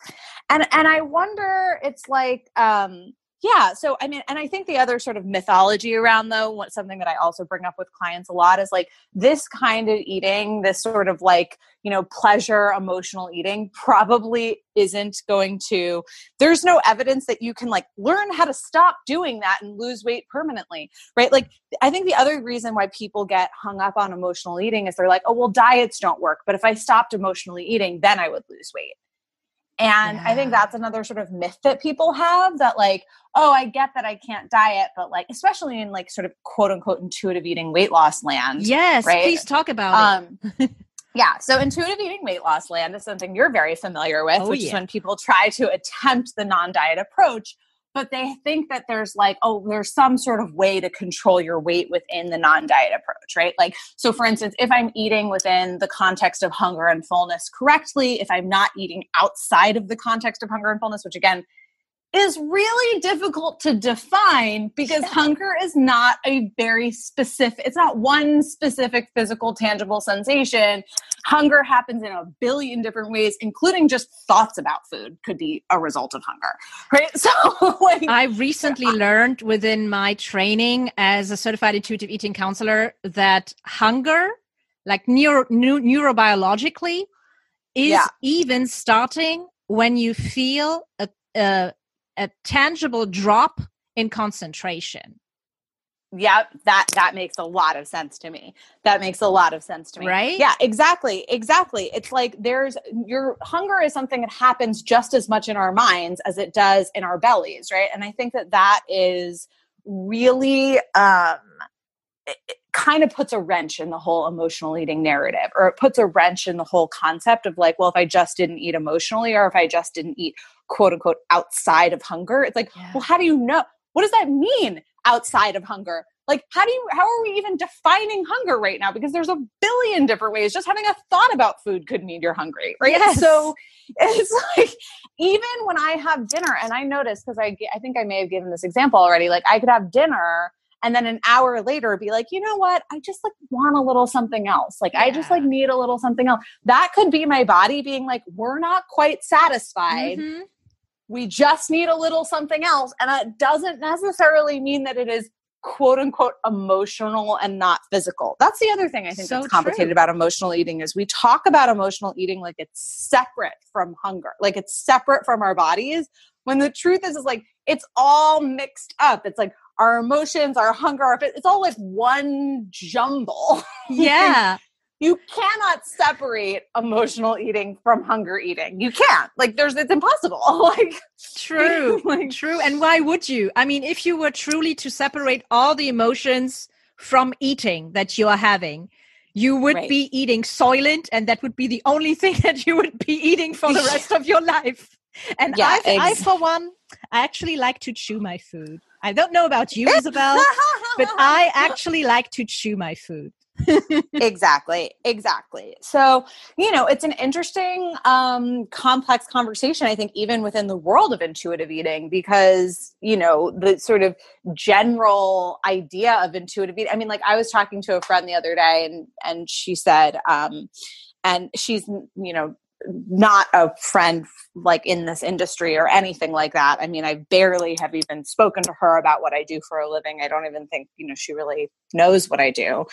and and i wonder it's like um yeah so i mean and i think the other sort of mythology around though what something that i also bring up with clients a lot is like this kind of eating this sort of like you know pleasure emotional eating probably isn't going to there's no evidence that you can like learn how to stop doing that and lose weight permanently right? Like i think the other reason why people get hung up on emotional eating is they're like oh well diets don't work but if i stopped emotionally eating then i would lose weight and yeah. I think that's another sort of myth that people have that, like, oh, I get that I can't diet, but like, especially in like sort of quote unquote intuitive eating weight loss land. Yes, right? please talk about um, it. yeah, so intuitive eating weight loss land is something you're very familiar with, oh, which yeah. is when people try to attempt the non diet approach but they think that there's like oh there's some sort of way to control your weight within the non-diet approach right? Like so for instance if i'm eating within the context of hunger and fullness correctly if i'm not eating outside of the context of hunger and fullness which again is really difficult to define because hunger is not a very specific it's not one specific physical tangible sensation. Hunger happens in a billion different ways including just thoughts about food could be a result of hunger right? So like, i recently learned within my training as a certified intuitive eating counselor that hunger like neuro, neurobiologically is yeah. even starting when you feel a, a a tangible drop in concentration. Yep that that makes a lot of sense to me. That makes a lot of sense to me. Right? Yeah exactly exactly. It's like there's your hunger is something that happens just as much in our minds as it does in our bellies right? And i think that that is really um it, kind of puts a wrench in the whole emotional eating narrative or it puts a wrench in the whole concept of like well if i just didn't eat emotionally or if i just didn't eat quote unquote outside of hunger. It's like, yeah. well, how do you know? What does that mean outside of hunger? Like, how do you, how are we even defining hunger right now? Because there's a billion different ways. Just having a thought about food could mean you're hungry, right? Yes. So it's like, even when I have dinner, and I notice because I, I think I may have given this example already, like, I could have dinner and then an hour later be like you know what i just like want a little something else like yeah. i just like need a little something else that could be my body being like we're not quite satisfied mm-hmm we just need a little something else. And that doesn't necessarily mean that it is quote unquote emotional and not physical. That's the other thing I think so that's complicated true. about emotional eating is we talk about emotional eating like it's separate from hunger, like it's separate from our bodies. When the truth is, is like it's all mixed up. It's like our emotions, our hunger, our, it's all like one jumble. Yeah you cannot separate emotional eating from hunger eating. You can't. Like there's it's impossible. like true. like, true. And why would you? I mean, if you were truly to separate all the emotions from eating that you are having, you would right. be eating soylent and that would be the only thing that you would be eating for the rest of your life. And yeah, I, I, for one, I actually like to chew my food. I don't know about you, Isabel, but I actually like to chew my food. Exactly exactly. So you know it's an interesting um complex conversation i think even within the world of intuitive eating because you know the sort of general idea of intuitive eating i mean like i was talking to a friend the other day and and she said um and she's you know not a friend like in this industry or anything like that. I mean, I barely have even spoken to her about what I do for a living. I don't even think, you know, she really knows what I do.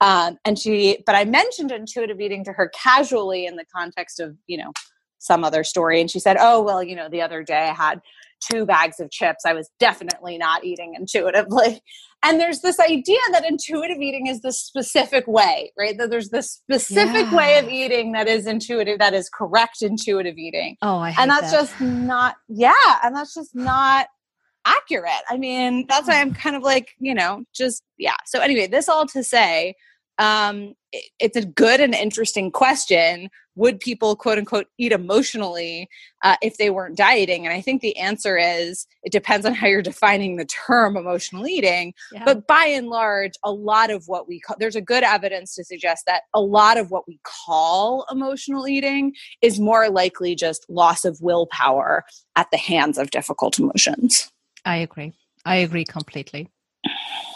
Um, and she, but I mentioned intuitive eating to her casually in the context of, you know, some other story. And she said, Oh, well, you know, the other day I had two bags of chips. I was definitely not eating intuitively. And there's this idea that intuitive eating is the specific way, right? That there's this specific yeah. way of eating that is intuitive, that is correct intuitive eating. Oh, I and that's that. just not, yeah, and that's just not accurate. I mean, that's why I'm kind of like, you know, just yeah. So anyway, this all to say, um, it's a good and interesting question. Would people, quote unquote, eat emotionally uh, if they weren't dieting? And I think the answer is it depends on how you're defining the term emotional eating. Yeah. But by and large, a lot of what we call, there's a good evidence to suggest that a lot of what we call emotional eating is more likely just loss of willpower at the hands of difficult emotions. I agree. I agree completely.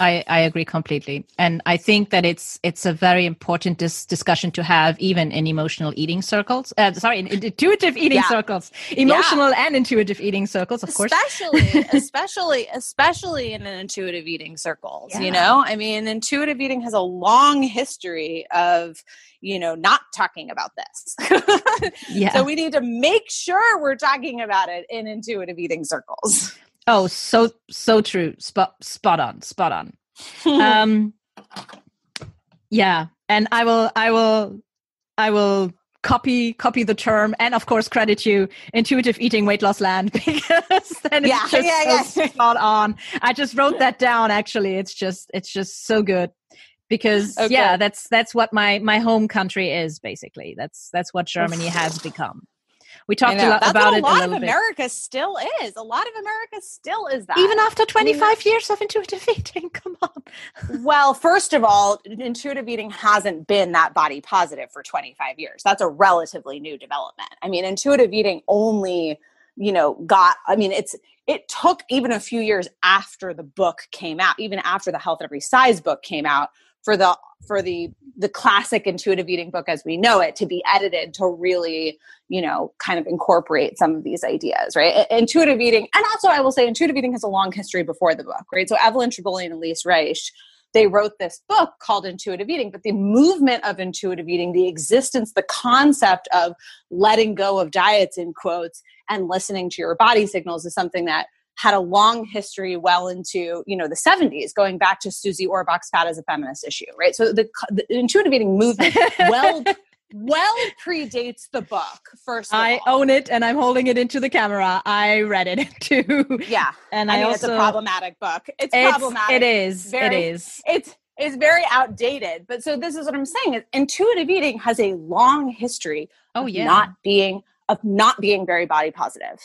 I, I agree completely. And I think that it's it's a very important dis- discussion to have even in emotional eating circles. Uh, sorry, in, in intuitive eating yeah. circles. Emotional yeah. and intuitive eating circles, of course. Especially, especially, especially in an intuitive eating circles, yeah. you know? I mean, intuitive eating has a long history of, you know, not talking about this. yeah. So we need to make sure we're talking about it in intuitive eating circles. Oh, so so true. Spot spot on. Spot on. um yeah, and I will I will I will copy copy the term and of course credit you intuitive eating weight loss land because then yeah, it's just yeah, so yeah. spot on. I just wrote that down actually. It's just it's just so good because okay. yeah, that's that's what my my home country is basically. That's that's what Germany has become. We talked a lot That's about a it. A lot of America still is. A lot of America still is that. Even after 25 I mean, years of intuitive eating. Come on. well, first of all, intuitive eating hasn't been that body positive for 25 years. That's a relatively new development. I mean, intuitive eating only, you know, got, I mean, it's, it took even a few years after the book came out, even after the Health at Every Size book came out, for the for the the classic intuitive eating book as we know it to be edited to really you know kind of incorporate some of these ideas right? Intuitive eating and also i will say intuitive eating has a long history before the book right? So evelyn tribole and elise resch they wrote this book called intuitive eating but the movement of intuitive eating the existence the concept of letting go of diets in quotes and listening to your body signals is something that had a long history well into you know the 70s going back to susie orbach's fat as a feminist issue right? So the, the intuitive eating movement well well predates the book first i all. own it and i'm holding it into the camera. I read it too. Yeah. And i, I mean, also, it's a problematic book. It's, it's problematic. it is very, it is. it's it's very outdated. But so this is what i'm saying is intuitive eating has a long history oh yeah. not being of not being very body positive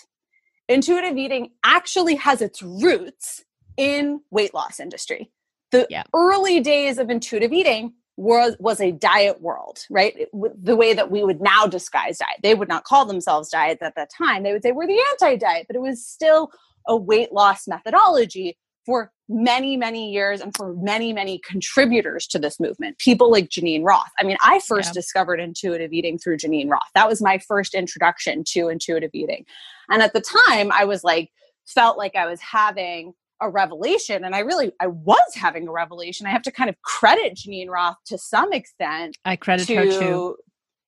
intuitive eating actually has its roots in weight loss industry. The yeah. early days of intuitive eating was was a diet world, right? It, the way that we would now disguise diet. They would not call themselves diets at that time. They would say we're the anti-diet, but it was still a weight loss methodology for many, many years and for many, many contributors to this movement. People like Geneen Roth. I mean, I first yeah. discovered intuitive eating through Geneen Roth. That was my first introduction to intuitive eating. And at the time, I was like, felt like I was having a revelation and i really i was having a revelation i have to kind of credit geneen roth to some extent i credit to, her too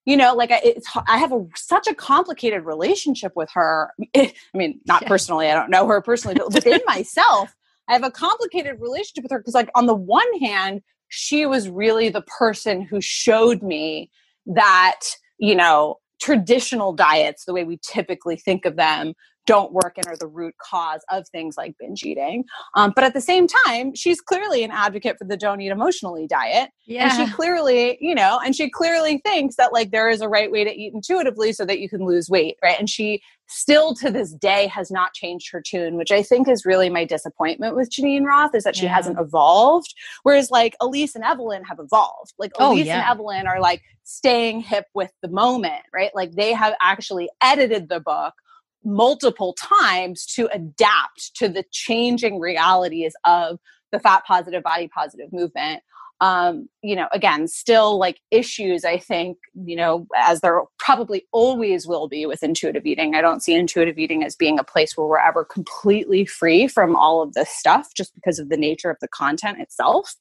you know like I, it's i have a such a complicated relationship with her i mean not yeah. personally i don't know her personally but within myself I have a complicated relationship with her because, like, on the one hand, she was really the person who showed me that, you know, traditional diets, the way we typically think of them, don't work and are the root cause of things like binge eating. Um, but at the same time, she's clearly an advocate for the don't eat emotionally diet. Yeah. And she clearly, you know, and she clearly thinks that like there is a right way to eat intuitively so that you can lose weight, right? And she still to this day has not changed her tune, which I think is really my disappointment with Geneen Roth is that she yeah. hasn't evolved. Whereas like Elise and Evelyn have evolved. Like oh, Elise yeah. and Evelyn are like staying hip with the moment, right? Like they have actually edited the book multiple times to adapt to the changing realities of the fat positive body positive movement. Um, you know again still like issues i think you know as there probably always will be with intuitive eating. I don't see intuitive eating as being a place where we're ever completely free from all of this stuff just because of the nature of the content itself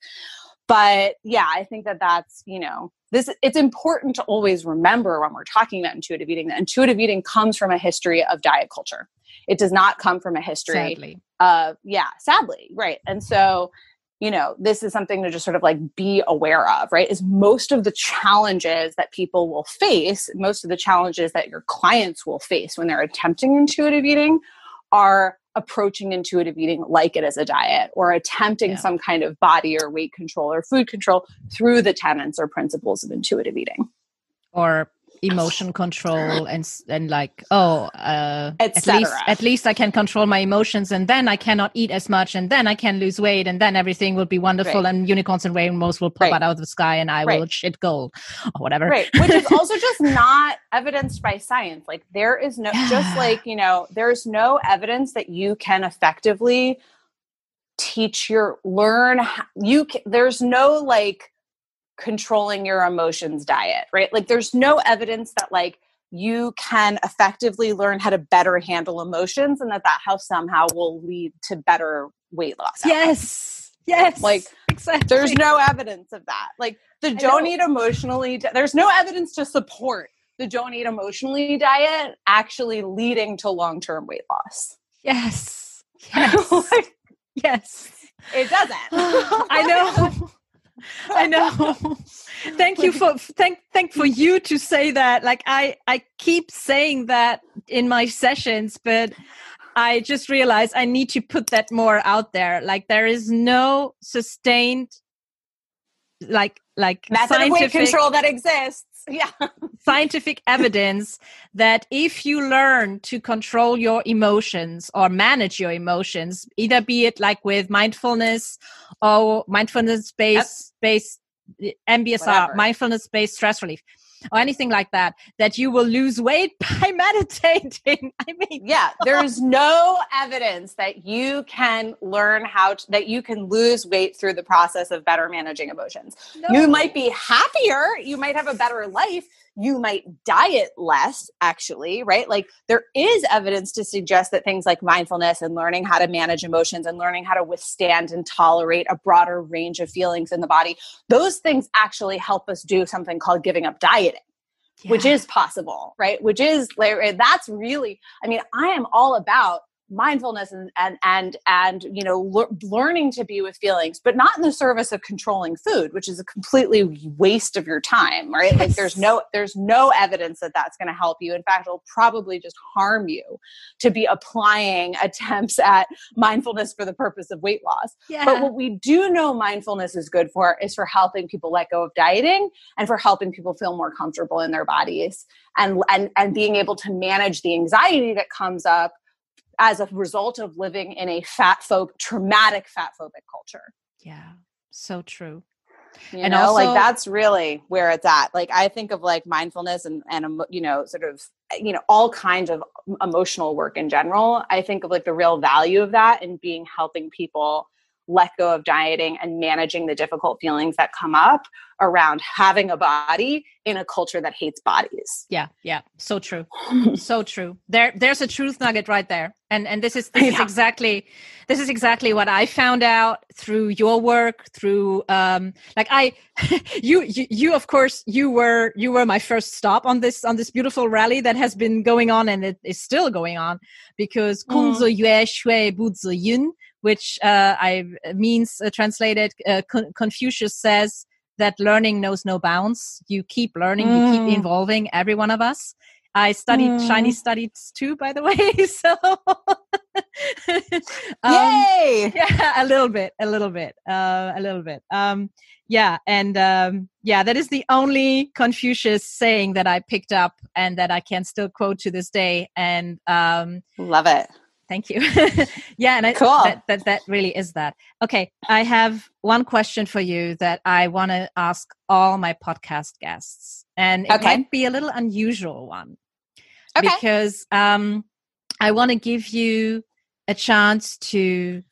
but yeah i think that that's you know this it's important to always remember when we're talking about intuitive eating that intuitive eating comes from a history of diet culture it does not come from a history sadly. of yeah sadly right and so you know this is something to just sort of like be aware of right is most of the challenges that people will face most of the challenges that your clients will face when they're attempting intuitive eating are approaching intuitive eating like it is a diet or attempting yeah. some kind of body or weight control or food control through the tenets or principles of intuitive eating or emotion control and and like oh uh, at least at least I can control my emotions and then I cannot eat as much and then I can lose weight and then everything will be wonderful right. and unicorns and rainbows will pop right. out of the sky and I right. will shit gold or whatever. Right, which is also just not evidenced by science. Like there is no yeah. just like you know there's no evidence that you can effectively teach your learn you can, there's no like controlling your emotions diet right? Like there's no evidence that like you can effectively learn how to better handle emotions and that that how somehow will lead to better weight loss yes. Yes. Like exactly. there's no evidence of that. Like the don't eat emotionally there's no evidence to support the don't eat emotionally diet actually leading to long-term weight loss. Yes. Yes. Like, yes. it doesn't. I know I know. thank you for thank thank for you to say that. Like I I keep saying that in my sessions, but I just realized I need to put that more out there. Like there is no sustained like like method of control that exists yeah scientific evidence that if you learn to control your emotions or manage your emotions either be it like with mindfulness or mindfulness based yep. based eh, mbsr Whatever. mindfulness based stress relief or anything like that that you will lose weight by meditating. I mean yeah there's no evidence that you can learn how to, that you can lose weight through the process of better managing emotions. No. you might be happier you might have a better life you might diet less actually right like there is evidence to suggest that things like mindfulness and learning how to manage emotions and learning how to withstand and tolerate a broader range of feelings in the body those things actually help us do something called giving up dieting yeah. which is possible right which is that's really i mean i am all about mindfulness and and and, and you know le- learning to be with feelings but not in the service of controlling food which is a completely waste of your time right yes. like there's no there's no evidence that that's going to help you in fact it'll probably just harm you to be applying attempts at mindfulness for the purpose of weight loss yeah. but what we do know mindfulness is good for is for helping people let go of dieting and for helping people feel more comfortable in their bodies and and and being able to manage the anxiety that comes up as a result of living in a fat phobic, traumatic fat phobic culture. Yeah, so true. You and know, also, like that's really where it's at. Like I think of like mindfulness and and you know, sort of you know, all kinds of emotional work in general. I think of like the real value of that and being helping people let go of dieting and managing the difficult feelings that come up around having a body in a culture that hates bodies. Yeah, yeah, so true, so true. There, there's a truth nugget right there, and and this is this yeah. is exactly this is exactly what I found out through your work, through um, like I, you, you, you, of course, you were you were my first stop on this on this beautiful rally that has been going on and it is still going on because mm. Yue Shui Bu Yun which uh, I means uh, translated uh, Con- Confucius says that learning knows no bounds. You keep learning, mm. you keep. Mm. Every one of us. I studied mm. Chinese studies too, by the way. So, um, yay! Yeah, a little bit, a little bit, uh, a little bit. Um, yeah, and um, yeah, that is the only Confucius saying that I picked up and that I can still quote to this day. And um, love it Thank you. yeah, and I, cool. that, that that really is that. Okay, I have one question for you that I want to ask all my podcast guests, and it okay. might be a little unusual one okay. because um, I want to give you a chance to,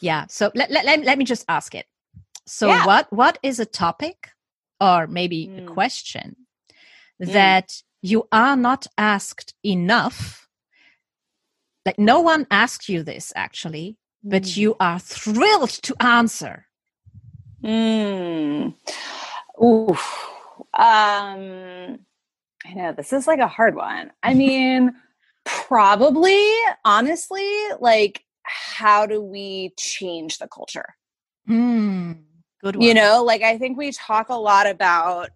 yeah. So let let, let, let me just ask it. So yeah. what what is a topic or maybe mm. a hmm. question mm. that you are not asked enough? Like no one asked you this actually but mm. you are thrilled to answer mm. Oof. um i know this is like a hard one i mean probably honestly like how do we change the culture mm. good one. you know like i think we talk a lot about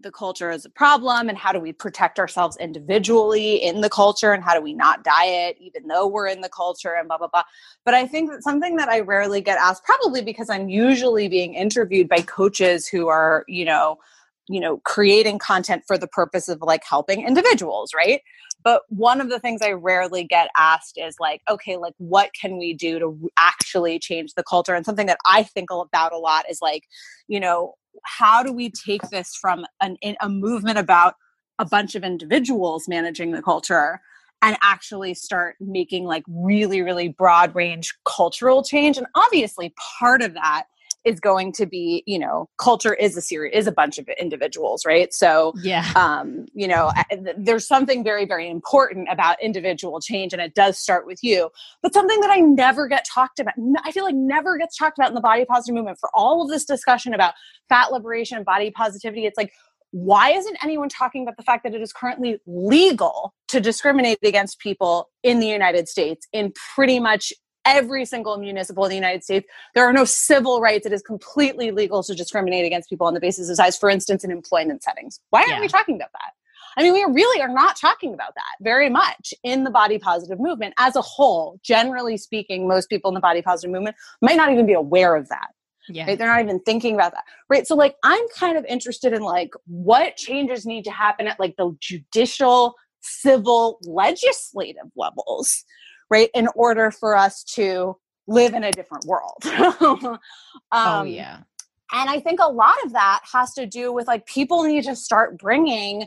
the culture is a problem and how do we protect ourselves individually in the culture and how do we not diet even though we're in the culture and blah blah blah. But i think that something that i rarely get asked probably because i'm usually being interviewed by coaches who are you know you know creating content for the purpose of like helping individuals right but one of the things i rarely get asked is like okay like what can we do to actually change the culture and something that i think about a lot is like you know how do we take this from an, a movement about a bunch of individuals managing the culture and actually start making like really, really broad range cultural change. And obviously, part of that is going to be you know culture is a series is a bunch of individuals right? So yeah. um you know there's something very very important about individual change and it does start with you. But something that i never get talked about i feel like never gets talked about in the body positive movement for all of this discussion about fat liberation body positivity. It's like why isn't anyone talking about the fact that it is currently legal to discriminate against people in the United States in pretty much every single municipal in the United States? There are no civil rights. It is completely legal to discriminate against people on the basis of size, for instance, in employment settings. Why aren't yeah. we talking about that? I mean, we really are not talking about that very much in the body positive movement as a whole. Generally speaking, most people in the body positive movement might not even be aware of that. Yeah. Right? They're not even thinking about that. Right. So like I'm kind of interested in like what changes need to happen at like the judicial, civil, legislative levels, right, in order for us to live in a different world. um, oh yeah. And I think a lot of that has to do with like people need to start bringing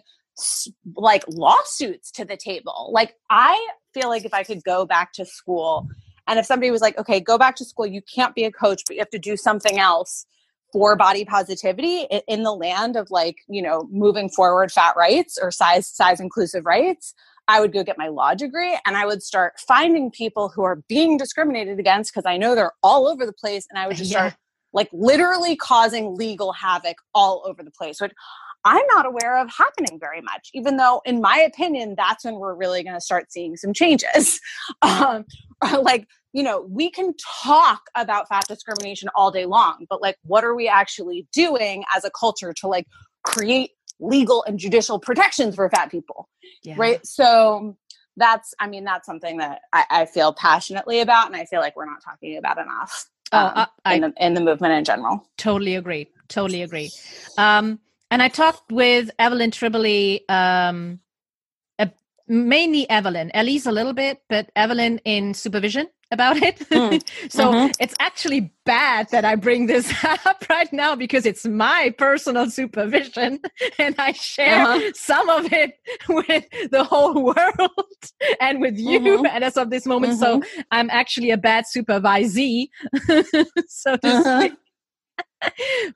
like lawsuits to the table. Like I feel like if I could go back to school and if somebody was like, okay, go back to school, you can't be a coach, but you have to do something else for body positivity in the land of like, you know, moving forward fat rights or size size inclusive rights, I would go get my law degree and I would start finding people who are being discriminated against because I know they're all over the place and I would just yeah. start like literally causing legal havoc all over the place. Which I'm not aware of happening very much, even though, in my opinion, that's when we're really going to start seeing some changes. Um, like, you know, we can talk about fat discrimination all day long, but like, what are we actually doing as a culture to like create legal and judicial protections for fat people? Yeah. Right. So, that's, I mean, that's something that I, I, feel passionately about, and I feel like we're not talking about enough. Oh, um, uh, I, in, the, in the movement in general. Totally agree. Totally agree. Um, and I talked with Evelyn Tribole, um, uh, mainly Evelyn, Elise a little bit, but Evelyn in supervision about it. Mm. so mm-hmm. it's actually bad that I bring this up right now because it's my personal supervision and I share uh-huh. some of it with the whole world and with you mm-hmm. and as of this moment. Mm-hmm. So I'm actually a bad supervisee, so to uh-huh. speak.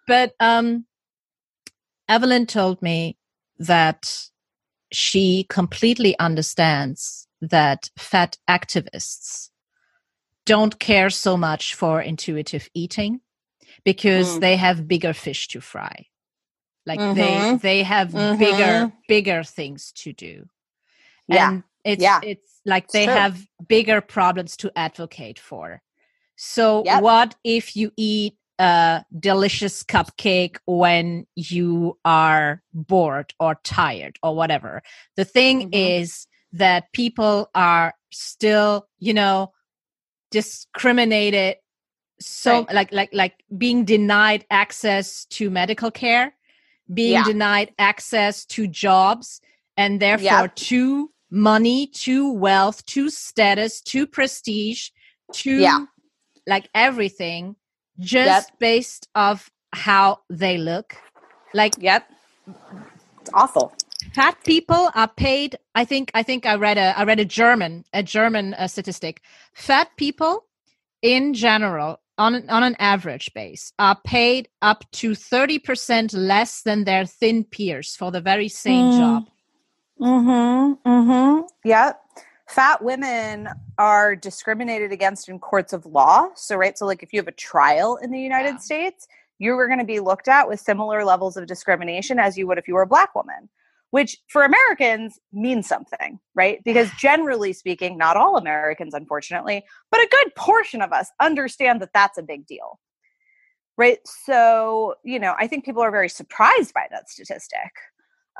but um Evelyn told me that she completely understands that fat activists don't care so much for intuitive eating because mm. they have bigger fish to fry like mm-hmm. they they have mm-hmm. bigger bigger things to do yeah and it's yeah. it's like they have bigger problems to advocate for so yep. what if you eat a delicious cupcake when you are bored or tired or whatever. The thing mm-hmm. is that people are still, you know, discriminated so right. like like like being denied access to medical care, being yeah. denied access to jobs and therefore to money, to wealth, to status, to prestige, to yeah. like everything just yep. based off how they look. Like, yep, it's awful. Fat people are paid. I think. I think I read a. I read a German a German uh, statistic. Fat people, in general, on on an average base, are paid up to thirty percent less than their thin peers for the very same mm. job. Mm-hmm. Mm-hmm. Yep fat women are discriminated against in courts of law. So, right, so like if you have a trial in the United States, you are going to be looked at with similar levels of discrimination as you would if you were a black woman, which for Americans means something, right? Because generally speaking, not all Americans, unfortunately, but a good portion of us understand that that's a big deal. Right. So, you know, I think people are very surprised by that statistic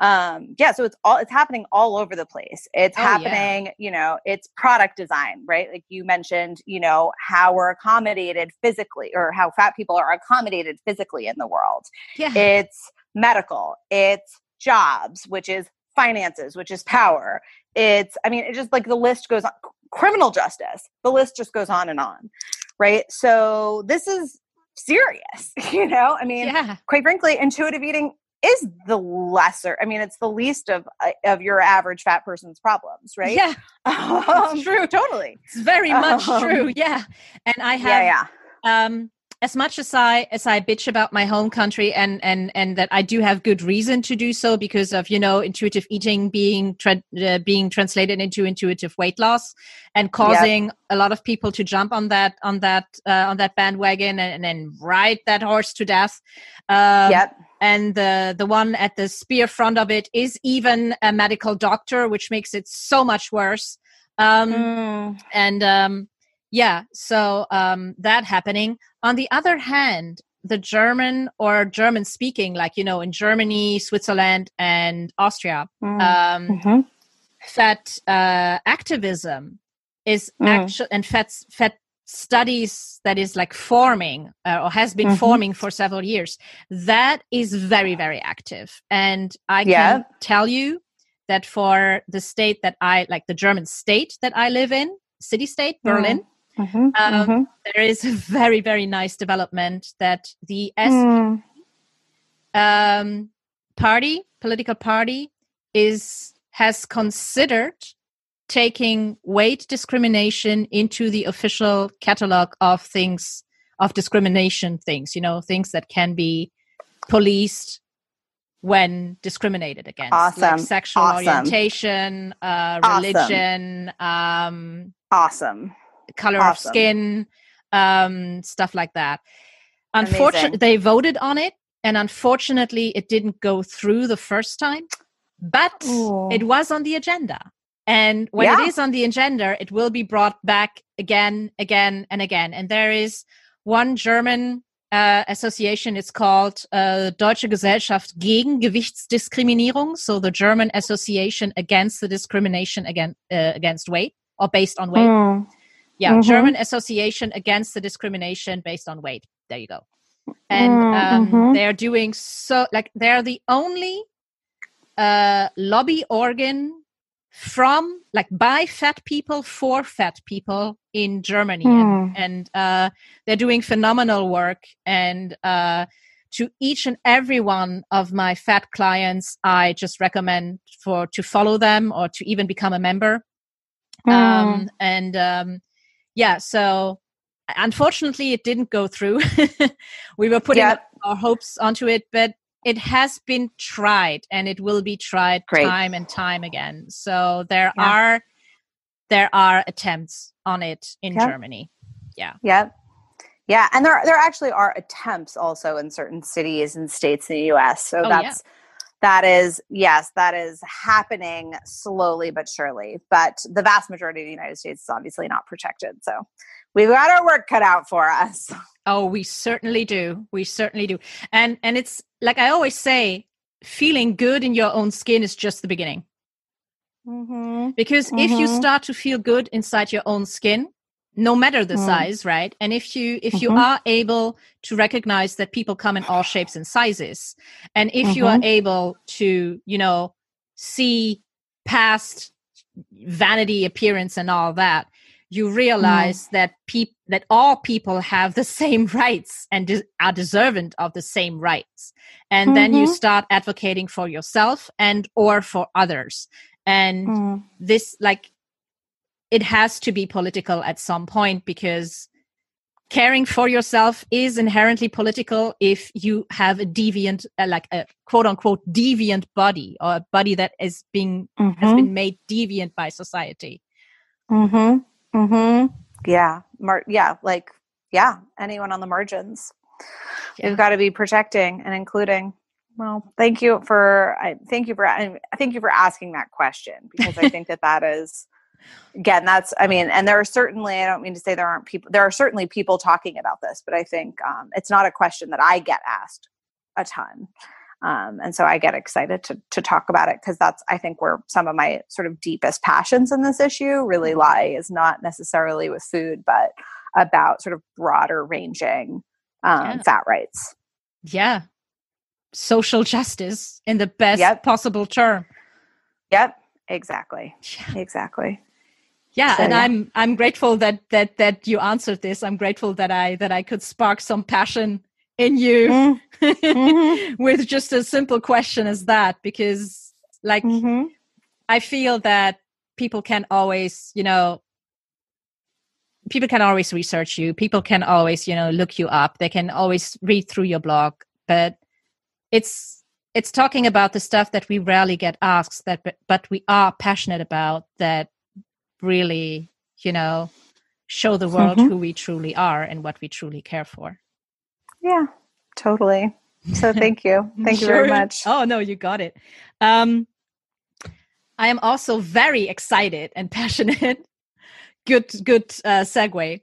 um yeah so it's all it's happening all over the place it's oh, happening yeah. you know it's product design right like you mentioned you know how we're accommodated physically or how fat people are accommodated physically in the world yeah. it's medical it's jobs which is finances which is power it's i mean it just like the list goes on criminal justice the list just goes on and on right so this is serious you know i mean yeah. quite frankly intuitive eating is the lesser. I mean, it's the least of uh, of your average fat person's problems, right? Yeah, um, true. Totally, it's very much um, true. Yeah, and I have yeah, yeah. Um, as much as I as I bitch about my home country and and and that I do have good reason to do so because of you know intuitive eating being tra- uh, being translated into intuitive weight loss and causing yep. a lot of people to jump on that on that uh, on that bandwagon and, and, then ride that horse to death. Um, yep. And the the one at the spear front of it is even a medical doctor, which makes it so much worse. Um, mm. And um, yeah so um, that happening on the other hand the german or german speaking like you know in germany switzerland and austria mm. um, mm-hmm. fat uh, activism is mm. actual and fat fat studies that is like forming uh, or has been mm-hmm. forming for several years that is very very active and i yeah. can tell you that for the state that i like the german state that i live in city state berlin mm. Mm-hmm, um, mm-hmm. There is a very, very nice development that the S mm. um, party, political party, is has considered taking weight discrimination into the official catalog of things of discrimination things. You know, things that can be policed when discriminated against, awesome. like sexual awesome. orientation, uh, religion. Awesome. Um, awesome color awesome. of skin, um, stuff like that. Unfortunately, they voted on it, and unfortunately, it didn't go through the first time, but Ooh. it was on the agenda. And when yeah. it is on the agenda, it will be brought back again, again, and again. And there is one German uh, association. It's called uh, Deutsche Gesellschaft gegen Gewichtsdiskriminierung, so the German Association against the discrimination against uh, against weight or based on weight. Mm yeah mm-hmm. german association against the discrimination based on weight there you go and um, mm-hmm. they're doing so like they're the only uh, lobby organ from like by fat people for fat people in germany mm. and, and uh, they're doing phenomenal work and uh, to each and every one of my fat clients i just recommend for to follow them or to even become a member mm. um, and um, yeah, so unfortunately, it didn't go through. we were putting yep. our hopes onto it, but it has been tried and it will be tried Great. time and time again. So there yeah. are there are attempts on it in yep. Germany. Yeah. Yeah. Yeah, and there there actually are attempts also in certain cities and states in the US. So oh, that's yeah that is yes that is happening slowly but surely but the vast majority of the united states is obviously not protected so we've got our work cut out for us oh we certainly do we certainly do and and it's like i always say feeling good in your own skin is just the beginning mm-hmm. because mm-hmm. if you mm-hmm. start to feel good inside your own skin no matter the mm. size right and if you if mm-hmm. you are able to recognize that people come in all shapes and sizes and if mm-hmm. you are mm-hmm. able to you know see past vanity appearance and all that you realize mm. that people that all people have the same rights and de- are deserving of the same rights and mm-hmm. then you mm-hmm. start advocating for yourself and or for others and mm. this like it has to be political at some point because caring for yourself is inherently political if you have a deviant uh, like a quote unquote deviant body or a body that is being mm-hmm. has been made deviant by society. Mhm mhm yeah. Mar- yeah like yeah anyone on the margins. Yeah. you've got to be protecting and including. Well thank you for i thank you for I thank you for asking that question because i think that that is again that's i mean and there are certainly i don't mean to say there aren't people there are certainly people talking about this but i think um, it's not a question that i get asked a ton um, and so i get excited to, to talk about it because that's i think where some of my sort of deepest passions in this issue really mm-hmm. lie is not necessarily with food but about sort of broader ranging um, yeah. fat rights yeah social justice in the best yep. possible term yep exactly yeah. exactly yeah so, and yeah. i'm i'm grateful that that that you answered this i'm grateful that i that i could spark some passion in you mm-hmm. mm-hmm. with just a simple question as that because like mm-hmm. i feel that people can always you know people can always research you people can always you know look you up they can always read through your blog but it's it's talking about the stuff that we rarely get asked that but, we are passionate about that really you know show the world mm-hmm. who we truly are and what we truly care for yeah totally so thank you thank sure. you very much oh no you got it um i am also very excited and passionate good good uh, segue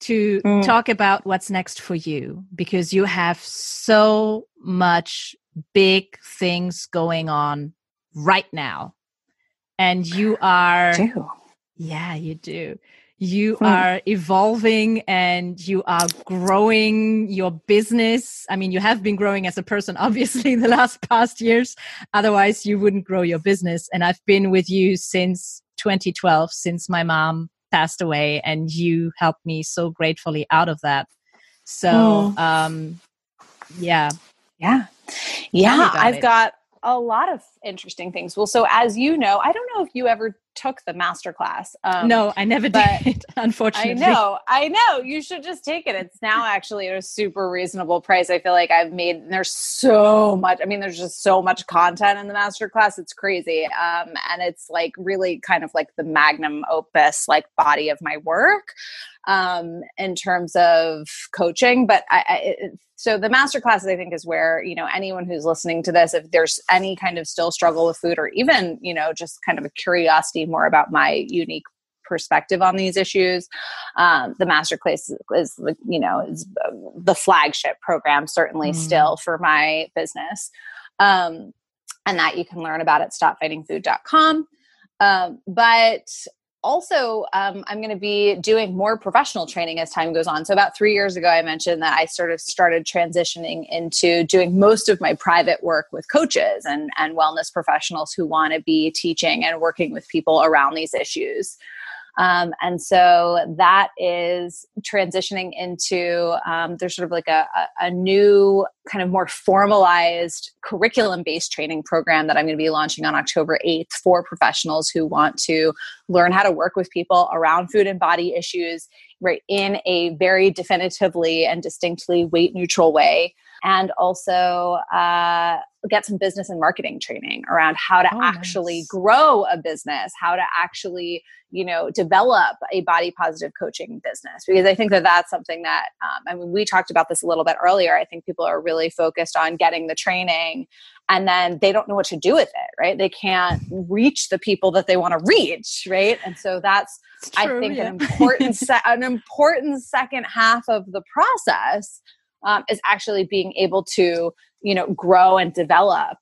to mm. talk about what's next for you because you have so much big things going on right now. And you are yeah you do. You hmm. are evolving and you are growing your business. I mean you have been growing as a person obviously in the last past years. Otherwise you wouldn't grow your business. And i've been with you since 2012 since my mom passed away and you helped me so gratefully out of that. So mm. um yeah. Yeah yeah i've it. got a lot of interesting things. Well, so as you know, I don't know if you ever took the master class. Um, no, I never did. Unfortunately, I know, I know. You should just take it. It's now actually at a super reasonable price. I feel like I've made. There's so much. I mean, there's just so much content in the master class. It's crazy, um, and it's like really kind of like the magnum opus, like body of my work um, in terms of coaching. But I, I, so the master classes, I think, is where you know anyone who's listening to this, if there's any kind of still struggle with food, or even you know just kind of a curiosity more about my unique perspective on these issues. Um, the master class is, is, you know, is the flagship program, certainly mm. still for my business. Um, and that you can learn about at stopfightingfood.com. Um, but also um, i'm going to be doing more professional training as time goes on. So about three years ago i mentioned that i sort of started transitioning into doing most of my private work with coaches and, and wellness professionals who want to be teaching and working with people around these issues um, and so that is transitioning into um, there's sort of like a, a, new kind of more formalized curriculum based training program that I'm going to be launching on October 8th for professionals who want to learn how to work with people around food and body issues right in a very definitively and distinctly weight neutral way. And also uh, get some business and marketing training around how to oh, actually nice. grow a business how to actually you know develop a body positive coaching business because i think that that's something that um, i mean we talked about this a little bit earlier i think people are really focused on getting the training and then they don't know what to do with it right they can't reach the people that they want to reach right and so that's true, i think yeah. an important se- an important second half of the process um, is actually being able to you know grow and develop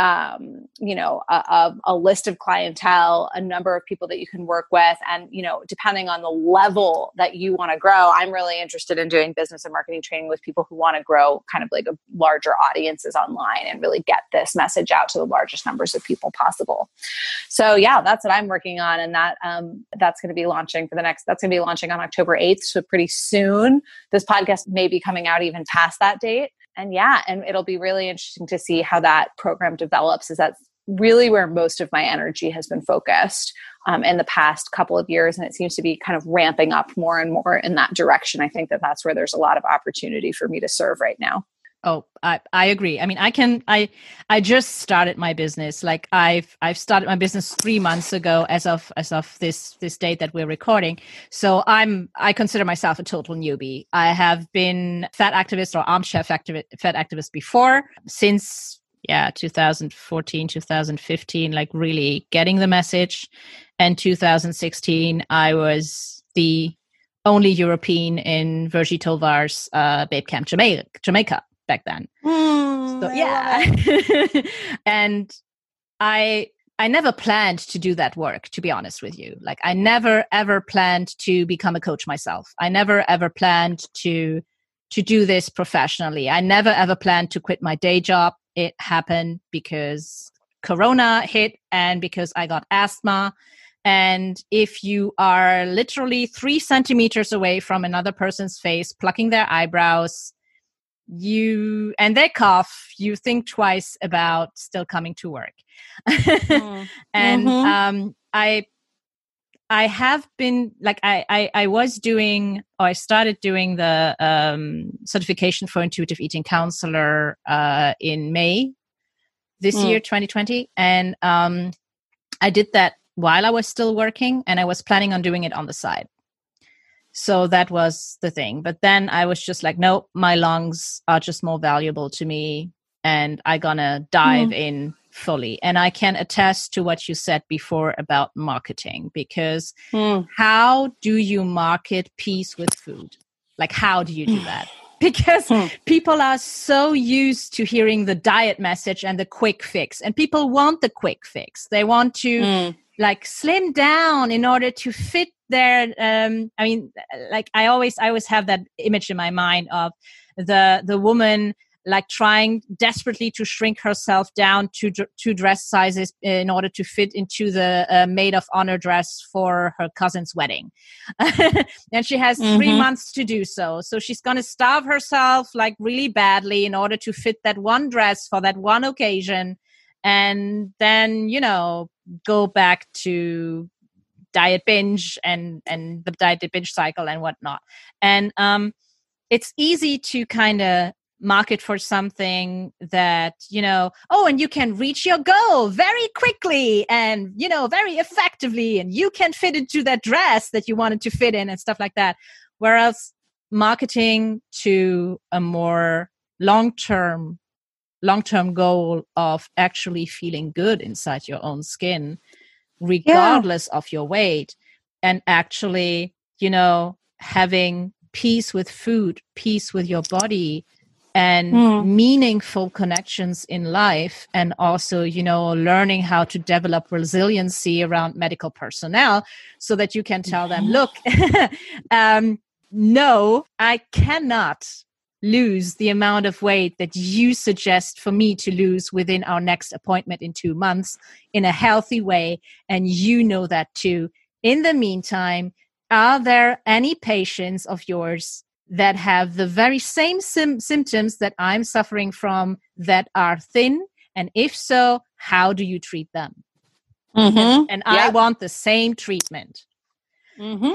um, you know a, a, a, list of clientele a number of people that you can work with. And you know depending on the level that you want to grow i'm really interested in doing business and marketing training with people who want to grow kind of like a larger audiences online and really get this message out to the largest numbers of people possible. So yeah that's what i'm working on. And that um, that's going to be launching for the next that's going to be launching on october 8th so pretty soon this podcast may be coming out even past that date and yeah, and it'll be really interesting to see how that program develops. Is that's really where most of my energy has been focused um, in the past couple of years, and it seems to be kind of ramping up more and more in that direction. I think that that's where there's a lot of opportunity for me to serve right now. Oh, I, I agree. I mean, I can I I just started my business. Like I've I've started my business three months ago as of as of this this date that we're recording. So I'm I consider myself a total newbie. I have been fat activist or armchair fat activist before since yeah 2014 2015 like really getting the message and 2016 i was the only european in Virgie Tovar's uh, babe camp jamaica jamaica back then. Mm, so yeah. and I I never planned to do that work, to be honest with you. Like I never ever planned to become a coach myself. I never ever planned to to do this professionally. I never ever planned to quit my day job. It happened because corona hit and because I got asthma. And if you are literally three centimeters away from another person's face, plucking their eyebrows, you and they cough you think twice about still coming to work mm. and mm-hmm. um i i have been like I, I i was doing or i started doing the um certification for intuitive eating counselor uh in may this mm. year 2020 and um i did that while i was still working and i was planning on doing it on the side so that was the thing but then i was just like no my lungs are just more valuable to me and i gonna dive mm. in fully and i can attest to what you said before about marketing because mm. how do you market peace with food like how do you do that because hmm. people are so used to hearing the diet message and the quick fix and people want the quick fix they want to mm. like slim down in order to fit their um i mean like i always i always have that image in my mind of the the woman like trying desperately to shrink herself down to two dress sizes in order to fit into the uh, maid of honor dress for her cousin's wedding. And she has mm-hmm. three months to do so. So she's going to starve herself like really badly in order to fit that one dress for that one occasion and then you know go back to diet binge and and the diet binge cycle and whatnot. And um it's easy to kind of market for something that you know oh and you can reach your goal very quickly and you know very effectively and you can fit into that dress that you wanted to fit in and stuff like that whereas marketing to a more long term long term goal of actually feeling good inside your own skin regardless yeah. of your weight and actually you know having peace with food peace with your body and mm. meaningful connections in life and also you know learning how to develop resiliency around medical personnel so that you can tell them look um, no i cannot lose the amount of weight that you suggest for me to lose within our next appointment in two months in a healthy way. And you know that too. In the meantime, are there any patients of yours that have the very same sim- symptoms that I'm suffering from that are thin? And if so, how do you treat them? Mm-hmm. And, and I want the same treatment. Mm-hmm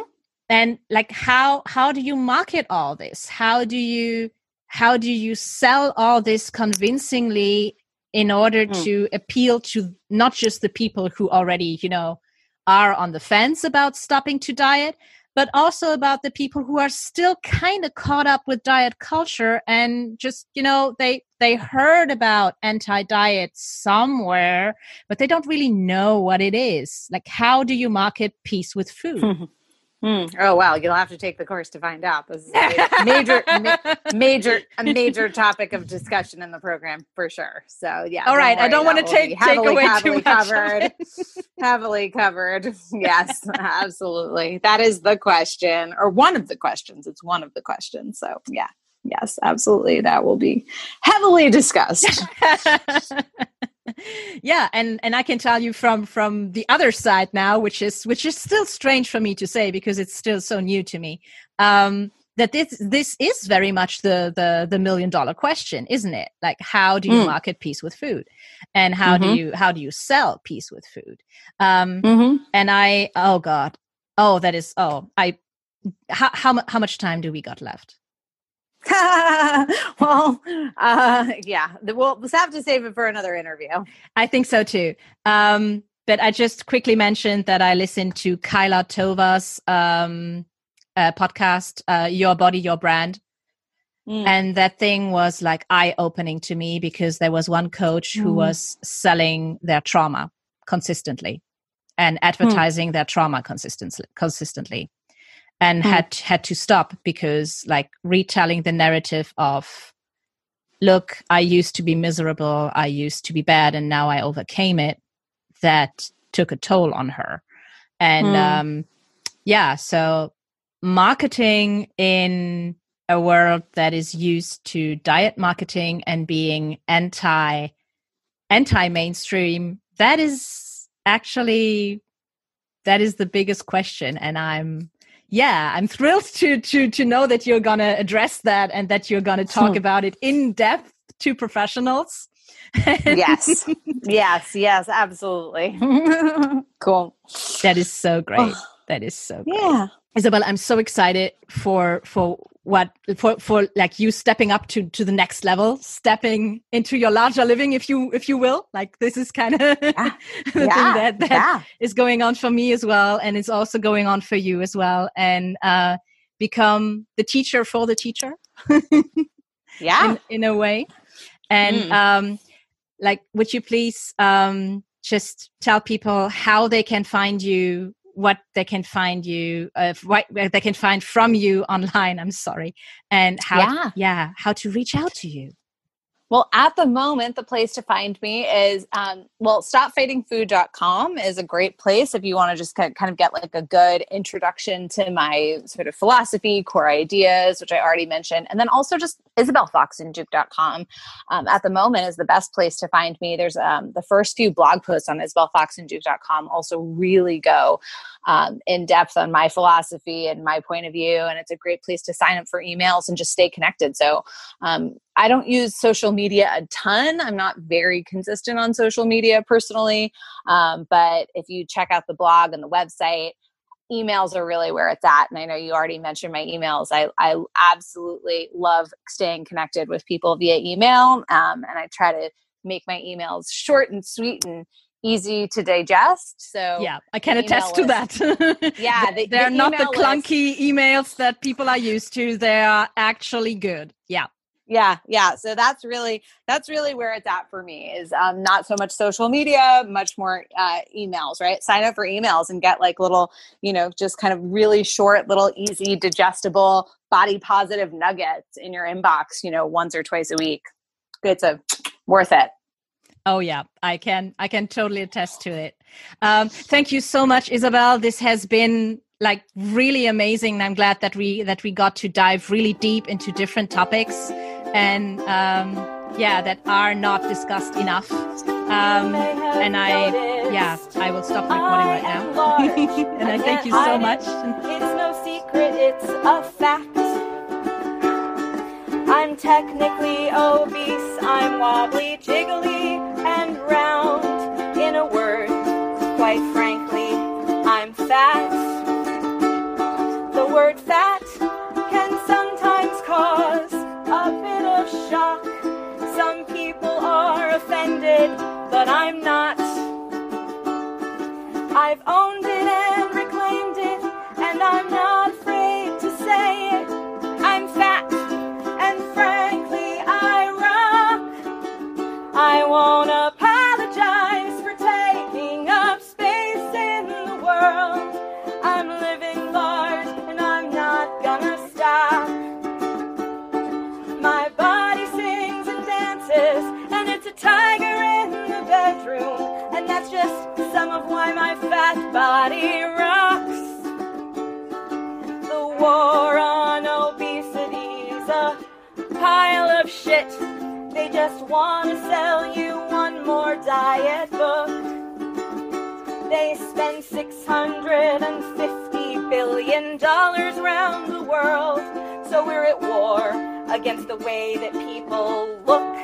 and like how how do you market all this how do you how do you sell all this convincingly in order mm. to appeal to not just the people who already you know are on the fence about stopping to diet but also about the people who are still kind of caught up with diet culture and just you know they they heard about anti-diet somewhere but they don't really know what it is. Like how do you market peace with food Hmm. Oh wow, you'll have to take the course to find out. This is a major, ma- major, a major topic of discussion in the program for sure. So yeah. All right, I don't want to take take away heavily too covered. heavily covered. Yes, absolutely. That is the question, or one of the questions. It's one of the questions. So yeah, yes, absolutely. That will be heavily discussed yeah and and i can tell you from from the other side now which is which is still strange for me to say because it's still so new to me um that this this is very much the the the million dollar question isn't it like how do you mm. market peace with food and how mm-hmm. do you how do you sell peace with food um mm-hmm. and i oh god oh that is oh i how how, how much time do we got left well, uh, yeah, we'll, we'll have to save it for another interview. I think so too. Um, but I just quickly mentioned that I listened to Kyla Tova's um, uh, podcast, uh, Your Body, Your Brand. Mm. And that thing was like eye opening to me because there was one coach who mm. was selling their trauma consistently and hmm. advertising mm. their trauma consistently consistently and mm. had had to stop because like retelling the narrative of look i used to be miserable i used to be bad and now i overcame it that took a toll on her and mm. um yeah so marketing in a world that is used to diet marketing and being anti anti mainstream that is actually that is the biggest question and i'm yeah, I'm thrilled to to to know that you're gonna address that and that you're gonna talk hmm. about it in depth to professionals. yes, yes, yes, absolutely. cool. That is so great. That is so great. Yeah. Isabel, I'm so excited for for what for for like you stepping up to to the next level, stepping into your larger living, if you if you will. Like this is kind of yeah. the yeah. thing that that yeah. is going on for me as well, and it's also going on for you as well, and uh, become the teacher for the teacher. yeah, in, in, a way, and mm. um, like, would you please um just tell people how they can find you what they can find you, uh, what they can find from you online. I'm sorry, and how, yeah, yeah how to reach out to you. Well, at the moment, the place to find me is, um, well, stopfightingfood.com is a great place if you want to just kind of get like a good introduction to my sort of philosophy, core ideas, which I already mentioned. And then also just isabelfoxenduke.com um, at the moment is the best place to find me. There's um, the first few blog posts on isabelfoxenduke.com also really go um, in depth on my philosophy and my point of view. And it's a great place to sign up for emails and just stay connected. So um, I don't use social media a ton. I'm not very consistent on social media personally. Um, but if you check out the blog and the website, emails are really where it's at. And I know you already mentioned my emails. I, I absolutely love staying connected with people via email. Um, and I try to make my emails short and sweet and easy to digest. So yeah, I can attest to that. yeah, the, they're the not the clunky emails that people are used to. They are actually good. Yeah. Yeah, yeah. So that's really that's really where it's at for me is um, not so much social media, much more uh, emails. Right, sign up for emails and get like little, you know, just kind of really short, little, easy, digestible, body positive nuggets in your inbox. You know, once or twice a week. It's a worth it. Oh yeah, I can I can totally attest to it. Um, thank you so much, Isabel. This has been like really amazing. I'm glad that we that we got to dive really deep into different topics and um, yeah, that are not discussed enough. Um, and I yeah, I will stop recording right now. and I thank you so much. It's no secret, it's a fact. I'm technically obese, I'm wobbly, jiggly, and round. In a word, quite frankly, I'm fat. The word fat but I'm not. I've owned it and reclaimed it, and I'm not afraid to say it. I'm fat. And frankly, I rock. I won't apologize for taking up space in the world. I'm living large and I'm not gonna stop. My body sings and dances, and it's a the bedroom. And that's just some of why my fat body rocks. The war on obesity's a pile of shit. They just want to sell you one more diet book. They spend $650 billion around the world. So we're at war against the way that people look